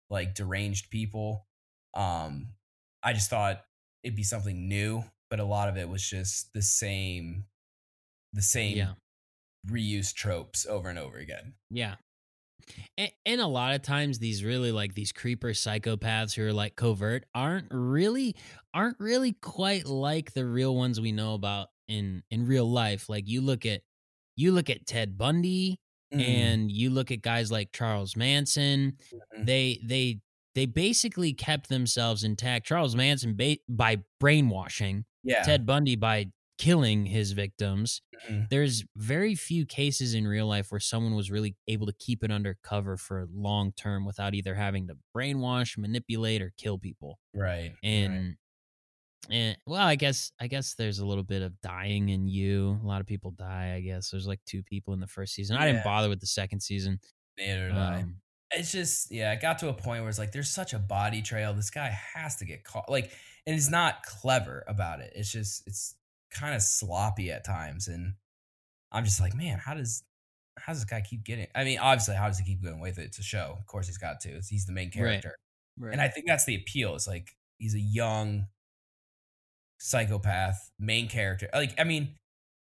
like deranged people um i just thought it'd be something new but a lot of it was just the same the same Yeah. reused tropes over and over again Yeah. And, and a lot of times these really like these creeper psychopaths who are like covert aren't really aren't really quite like the real ones we know about in in real life. Like you look at you look at Ted Bundy Mm, and you look at guys like Charles Manson, mhm. they they they basically kept themselves intact. Charles Manson ba- by brainwashing, yeah Ted Bundy by killing his victims. Mhm. There's very few cases in real life where someone was really able to keep it under cover for long term without either having to brainwash, manipulate, or kill people. right right. And and well, I guess I guess there's a little bit of dying in you. A lot of people die. I guess there's like two people in the first season. I Yeah. didn't bother with the second season. neither did I. Um, it's just yeah it got to a point where it's like there's such a body trail this guy has to get caught like and he's not clever about it it's just it's kind of sloppy at times and i'm just like man how does how does this guy keep getting i mean obviously how does he keep going with it it's a show of course he's got to it's, he's the main Right. character and i think that's the appeal it's like he's a young psychopath main character like i mean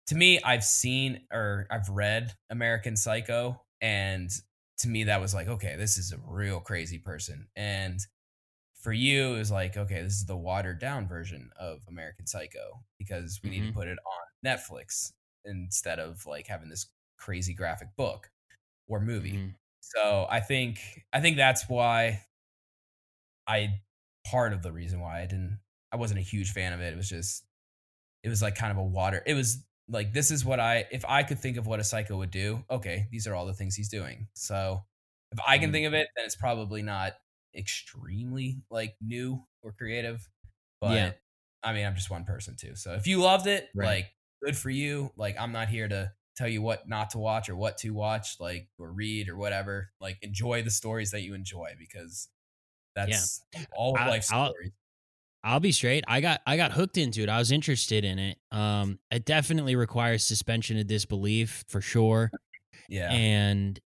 to me i've seen or i've read american psycho and to me that was like okay this is a real crazy person and for you it was like okay this is the watered down version of american psycho because we need to Mhm. put it on netflix instead of like having this crazy graphic book or movie mhm. so i think i think that's why i part of the reason why i didn't i wasn't a huge fan of it it was just it was like kind of a water it was like this is what i if i could think of what a psycho would do okay these are all the things he's doing so if i can Mhm. think of it then it's probably not extremely like new or creative but Yeah. i mean i'm just one person too so if you loved it Right. like good for you like i'm not here to tell you what not to watch or what to watch, like or read or whatever. Like enjoy the stories that you enjoy because that's yeah. all of life stories. I'll be straight. I got I got hooked into it. I was interested in it. Um, it definitely requires suspension of disbelief for sure. Yeah, and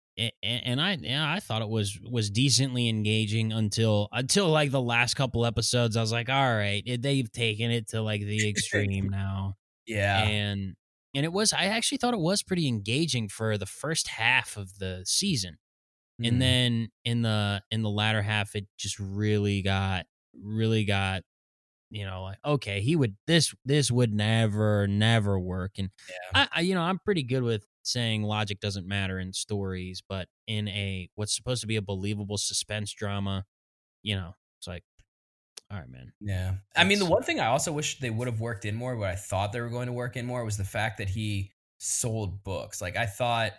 and I yeah, I thought it was was decently engaging until until like the last couple episodes. I was like, all right, they've taken it to like the extreme now. Yeah, and and it was I actually thought it was pretty engaging for the first half of the season, mm. and then in the in the latter half, it just really got really got you know like okay he would this this would never never work and yeah. I, I you know i'm pretty good with saying logic doesn't matter in stories, but in a what's supposed to be a believable suspense drama, you know, it's like, all right, man. Yeah. I mean, the one thing I also wish they would have worked in more, what I thought they were going to work in more was the fact that he sold books. Like I thought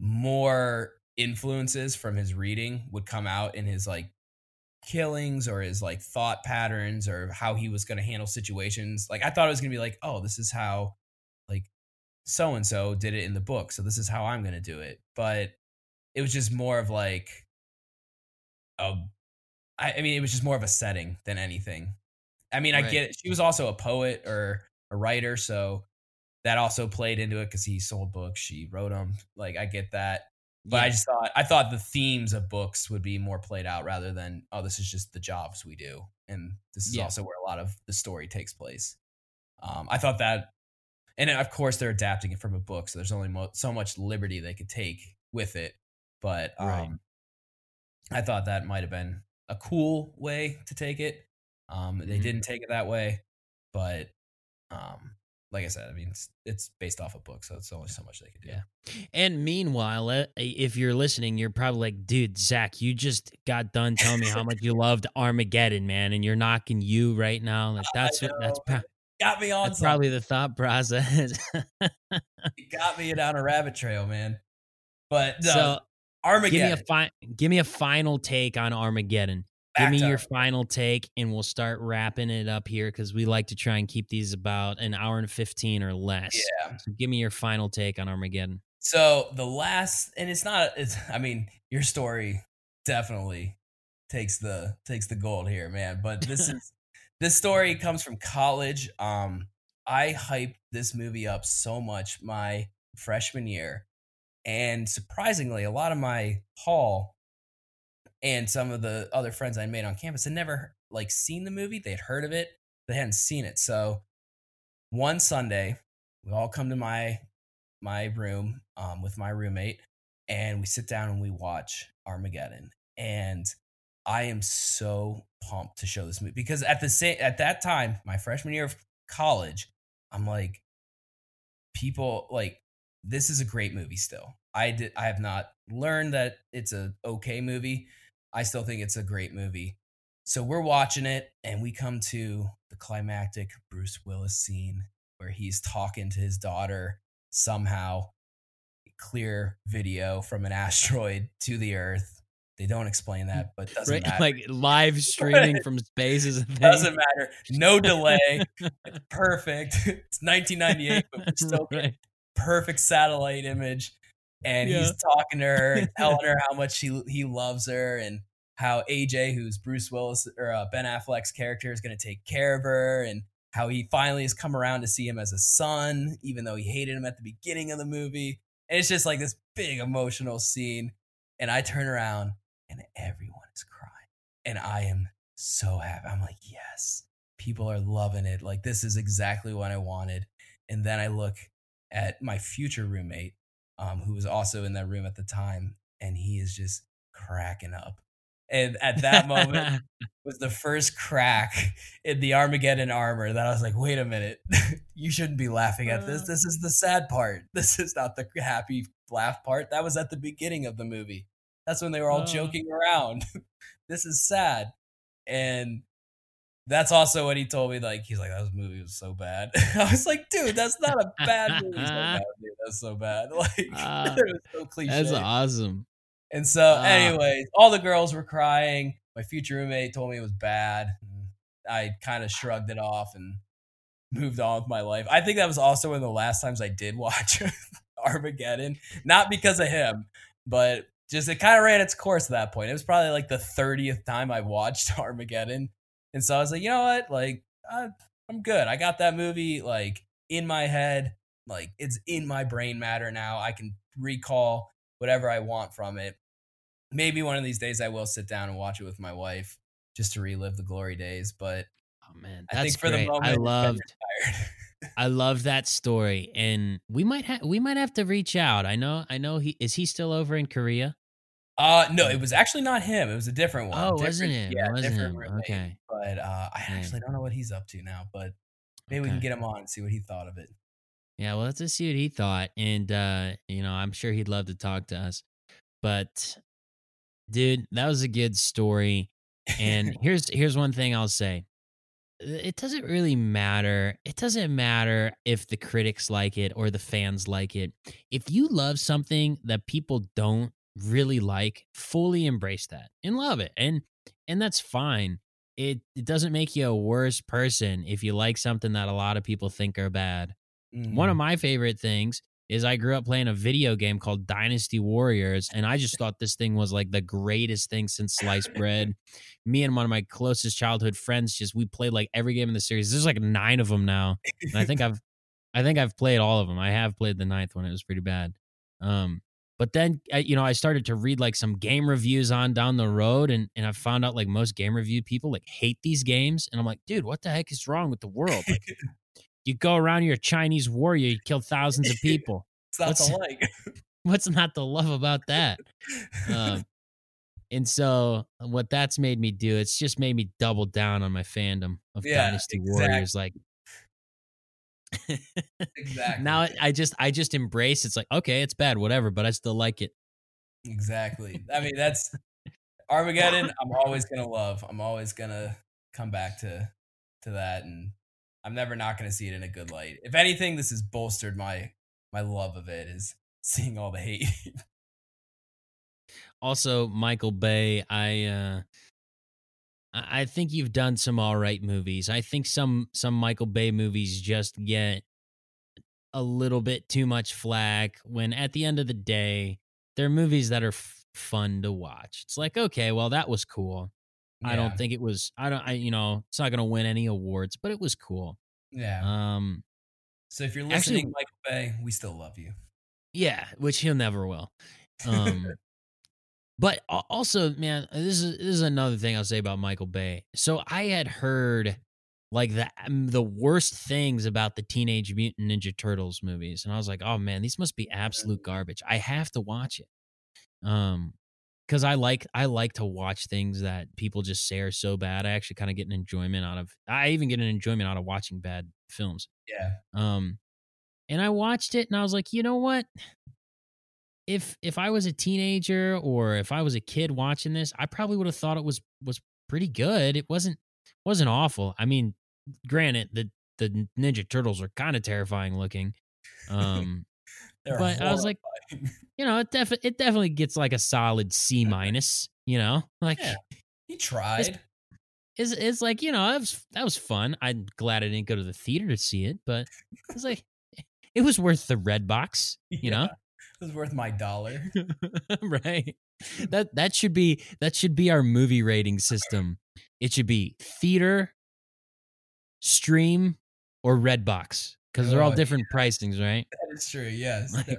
more influences from his reading would come out in his like killings or his like thought patterns or how he was going to handle situations. Like I thought it was going to be like, oh, this is how like so and so did it in the book, so this is how I'm going to do it. But it was just more of like a I, I mean, it was just more of a setting than anything. I mean, right. I get it. She was also a poet or a writer, so that also played into it because he sold books. She wrote them. Like, I get that. But yeah. I just thought I thought the themes of books would be more played out rather than oh, this is just the jobs we do, and this is yeah. also where a lot of the story takes place. Um, I thought that and of course they're adapting it from a book, so there's only mo- so much liberty they could take with it. But um, right. I thought that might have been a cool way to take it. Um, mm-hmm. They didn't take it that way, but um, like I said, I mean, it's, it's, based off a book, so it's only so much they could do. Yeah. And meanwhile, uh, if you're listening, you're probably like, dude, Zach, you just got done telling me how much you loved Armageddon, man, and you're knocking you right now. Like that's that's got me on. That's probably the thought process. it got me down a rabbit trail, man. But uh, so Armageddon. Give me a fi- give me a final take on Armageddon. Back give me your final take, and we'll start wrapping it up here because we like to try and keep these about an hour and fifteen or less. Yeah. So give me your final take on Armageddon. So the last, and it's not. It's. I mean, your story definitely takes the takes the gold here, man. But this is this story comes from college. Um, I hyped this movie up so much my freshman year. And surprisingly, a lot of my hall and some of the other friends I made on campus had never like seen the movie. They'd heard of it, they hadn't seen it. So one Sunday, we all come to my my room um, with my roommate, and we sit down and we watch Armageddon. And I am so pumped to show this movie because at the same at that time, my freshman year of college, I'm like, people like this is a great movie still. I did I have not learned that it's a okay movie. I still think it's a great movie. So we're watching it and we come to the climactic Bruce Willis scene where he's talking to his daughter somehow clear video from an asteroid to the earth they don't explain that, but doesn't right? matter. Like live streaming from space is a thing. Doesn't matter. No delay. it's perfect. It's 1998, but we're still right. perfect satellite image. And yeah. he's talking to her, telling her how much he he loves her, and how AJ, who's Bruce Willis or uh, Ben Affleck's character, is going to take care of her, and how he finally has come around to see him as a son, even though he hated him at the beginning of the movie. And it's just like this big emotional scene. And I turn around and everyone is crying. And I am so happy. I'm like, yes, people are loving it. Like, this is exactly what I wanted. And then I look at my future roommate, um, who was also in that room at the time, and he is just cracking up. And at that moment was the first crack in the Armageddon armor that I was like, wait a minute, you shouldn't be laughing at this. This is the sad part. This is not the happy laugh part. That was at the beginning of the movie. That's when they were all uh. joking around. this is sad. And that's also what he told me. Like, he's like, that movie was so bad. I was like, dude, that's not a bad movie. So bad, dude. That's so bad. Like, uh, it was so cliche. That's awesome. And so, uh, anyways, all the girls were crying. My future roommate told me it was bad. I kind of shrugged it off and moved on with my life. I think that was also one of the last times I did watch Armageddon, not because of him, but just it kind of ran its course at that point. It was probably like the 30th time I watched Armageddon. And so I was like, you know what? Like, I, I'm good. I got that movie like in my head. Like, it's in my brain matter now. I can recall whatever I want from it. Maybe one of these days I will sit down and watch it with my wife just to relive the glory days. But oh man, that's I think for great. the moment, I loved. I love that story, and we might have we might have to reach out. I know I know he is he still over in Korea. Uh no, it was actually not him. It was a different one. Oh, different, wasn't him? Yeah, wasn't different roommate. Okay. But uh, I actually don't know what he's up to now. But maybe we can get him on and see what he thought of it. Yeah, well, let's just see what he thought, and uh, you know, I'm sure he'd love to talk to us. But, dude, that was a good story. And here's here's one thing I'll say: it doesn't really matter. It doesn't matter if the critics like it or the fans like it. If you love something that people don't really like, fully embrace that and love it, and and that's fine. It it doesn't make you a worse person if you like something that a lot of people think are bad. One of Mhm. my favorite things is I grew up playing a video game called Dynasty Warriors, and I just thought this thing was like the greatest thing since sliced bread. Me and one of my closest childhood friends just we played like every game in the series. There's like nine of them now, and I think I've I think I've played all of them. I have played the ninth one. It was pretty bad. Um, but then I, you know I started to read like some game reviews on down the road, and and I found out like most game review people like hate these games, and I'm like, dude, what the heck is wrong with the world? Like, you go around, you're a Chinese warrior, you kill thousands of people. it's not what's- to like. What's not to love about that? Um, and so what that's made me do, it's just made me double down on my fandom of Yeah, Dynasty Warriors. Like exactly. now I- I just I just embrace it's like, okay, it's bad, whatever, but I still like it. Exactly. I mean, that's Armageddon. I'm always gonna love. I'm always gonna come back to to that, and I'm never not gonna see it in a good light. If anything, this has bolstered my my love of it. Is seeing all the hate. Also, Michael Bay, I uh I I think you've done some all right movies. I think some some Michael Bay movies just get a little bit too much flack when at the end of the day, they're movies that are f- fun to watch. It's like, okay, well that was cool. I don't think it was I don't I you know, it's not going to win any awards, but it was cool. Yeah. Um so if you're actually- listening, Michael Bay, we still love you. Yeah, which he'll never will. Um, but also, man, this is this is another thing I'll say about Michael Bay. So I had heard like the um, the worst things about the Teenage Mutant Ninja Turtles movies, and I was like, oh man, these must be absolute garbage. I have to watch it. Um, because I like I like to watch things that people just say are so bad. I actually kind of get an enjoyment out of. I even get an enjoyment out of watching bad films. Yeah. Um, and I watched it and I was like, you know what? If if I was a teenager or if I was a kid watching this, I probably would have thought it was was pretty good. It wasn't wasn't awful. I mean, granted, the the Ninja Turtles are kind of terrifying looking. Um, They're But I was like, you know, it def- it definitely gets like a solid C minus. You know, like Yeah. he tried. it's it's like you know that was that was fun. I'm glad I didn't go to the theater to see it, but it's like eh, it was worth the red box. You know. It was worth my dollar. right that that should be that should be our movie rating system it should be theater stream or redbox because they're all different pricings right That is true. Yes, Like-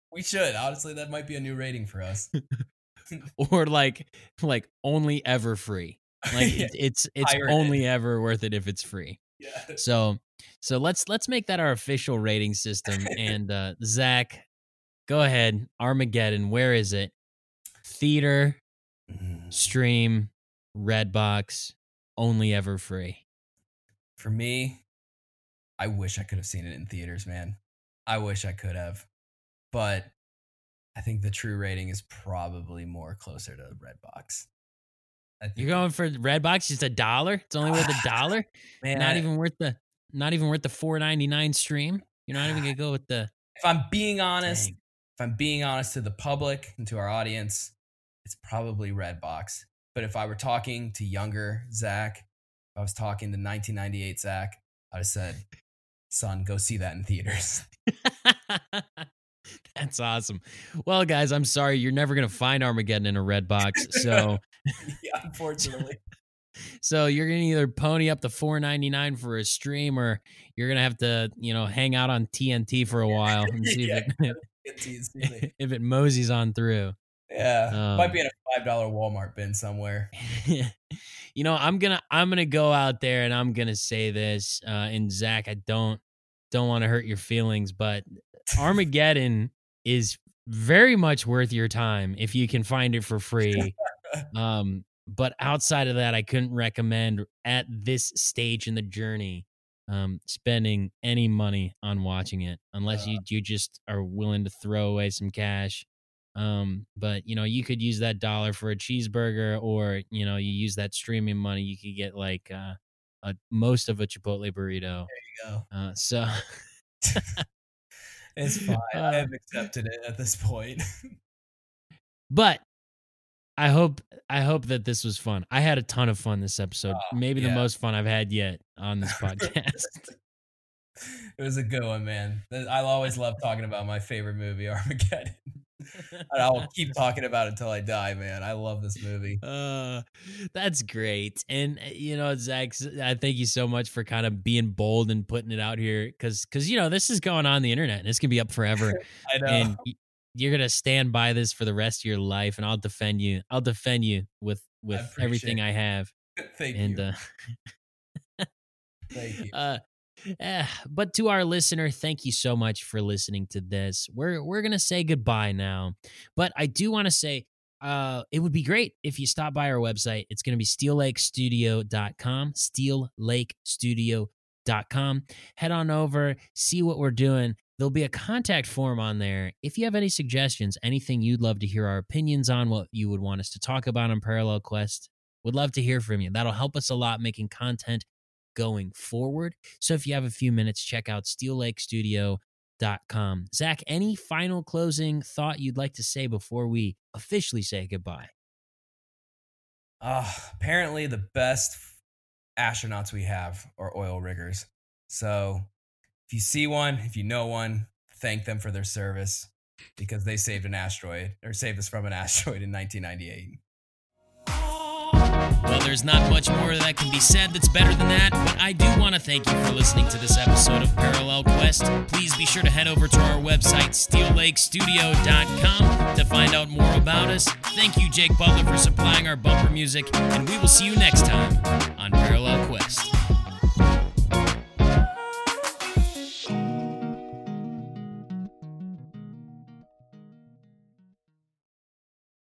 we should. Honestly, that might be a new rating for us. or like like only ever free like Yeah. it, it's it's Pirated. only ever worth it if it's free Yeah. so so let's let's make that our official rating system and uh zach go ahead armageddon where is it theater Mm. stream redbox only ever free For me, I wish I could have seen it in theaters, man. I wish I could have. But I think the true rating is probably more closer to Redbox. I you're going for redbox just a dollar it's only worth a dollar man, not even worth the not even worth the 4.99 stream you're not even gonna go with the if I'm being honest, Dang. if I'm being honest to the public and to our audience, it's probably Redbox. But if I were talking to younger Zach, if I was talking to 1998 Zach, I'd have said son, go see that in theaters. That's awesome. Well, guys, I'm sorry you're never gonna find Armageddon in a red box. So, yeah, unfortunately. so you're gonna either pony up the 4.99 for a stream, or you're gonna have to, you know, hang out on TNT for a while and see Yeah, if it if it moseys on through. Yeah, might Um, be in a five dollar Walmart bin somewhere. you know, I'm gonna I'm gonna go out there and I'm gonna say this. Uh, and Zach, I don't don't want to hurt your feelings, but Armageddon is very much worth your time if you can find it for free. Um, but outside of that, I couldn't recommend at this stage in the journey um, spending any money on watching it unless you you just are willing to throw away some cash. Um, but you know, you could use that dollar for a cheeseburger, or you know, you use that streaming money, you could get like uh, a most of a Chipotle burrito. There you go. Uh, so It's fine. I Uh, have accepted it at this point. but I hope I hope that this was fun. I had a ton of fun this episode. Oh, Maybe the most fun I've had yet on this podcast. it was a good one, man. I'll always love talking about my favorite movie, Armageddon. I will keep talking about it until I die, man. I love this movie. Uh, that's great. And uh, you know, Zach, I thank you so much for kind of being bold and putting it out here because because you know this is going on the internet and it's gonna be up forever. I know. and you're gonna stand by this for the rest of your life, and I'll defend you. I'll defend you with with appreciate everything it. I have. Thank and you. uh, Thank you. uh, eh, but to our listener, thank you so much for listening to this. We're we're gonna say goodbye now, but I do want to say. Uh, it would be great if you stop by our website. It's going to be steellakestudio.com, steellakestudio.com. Head on over, see what we're doing. There'll be a contact form on there. If you have any suggestions, anything you'd love to hear our opinions on, what you would want us to talk about on Parallel Quest, would love to hear from you. That'll help us a lot making content going forward. So if you have a few minutes, check out steellakestudio.com. Zach, any final closing thought you'd like to say before we officially say goodbye? Uh, apparently, the best astronauts we have are oil riggers. So, if you see one, if you know one, thank them for their service because they saved an asteroid or saved us from an asteroid in 1998. Well, there's not much more that can be said that's better than that, but I do want to thank you for listening to this episode of Parallel Quest. Please be sure to head over to our website, steellakestudio.com, to find out more about us. Thank you, Jake Butler, for supplying our bumper music, and we will see you next time on Parallel Quest.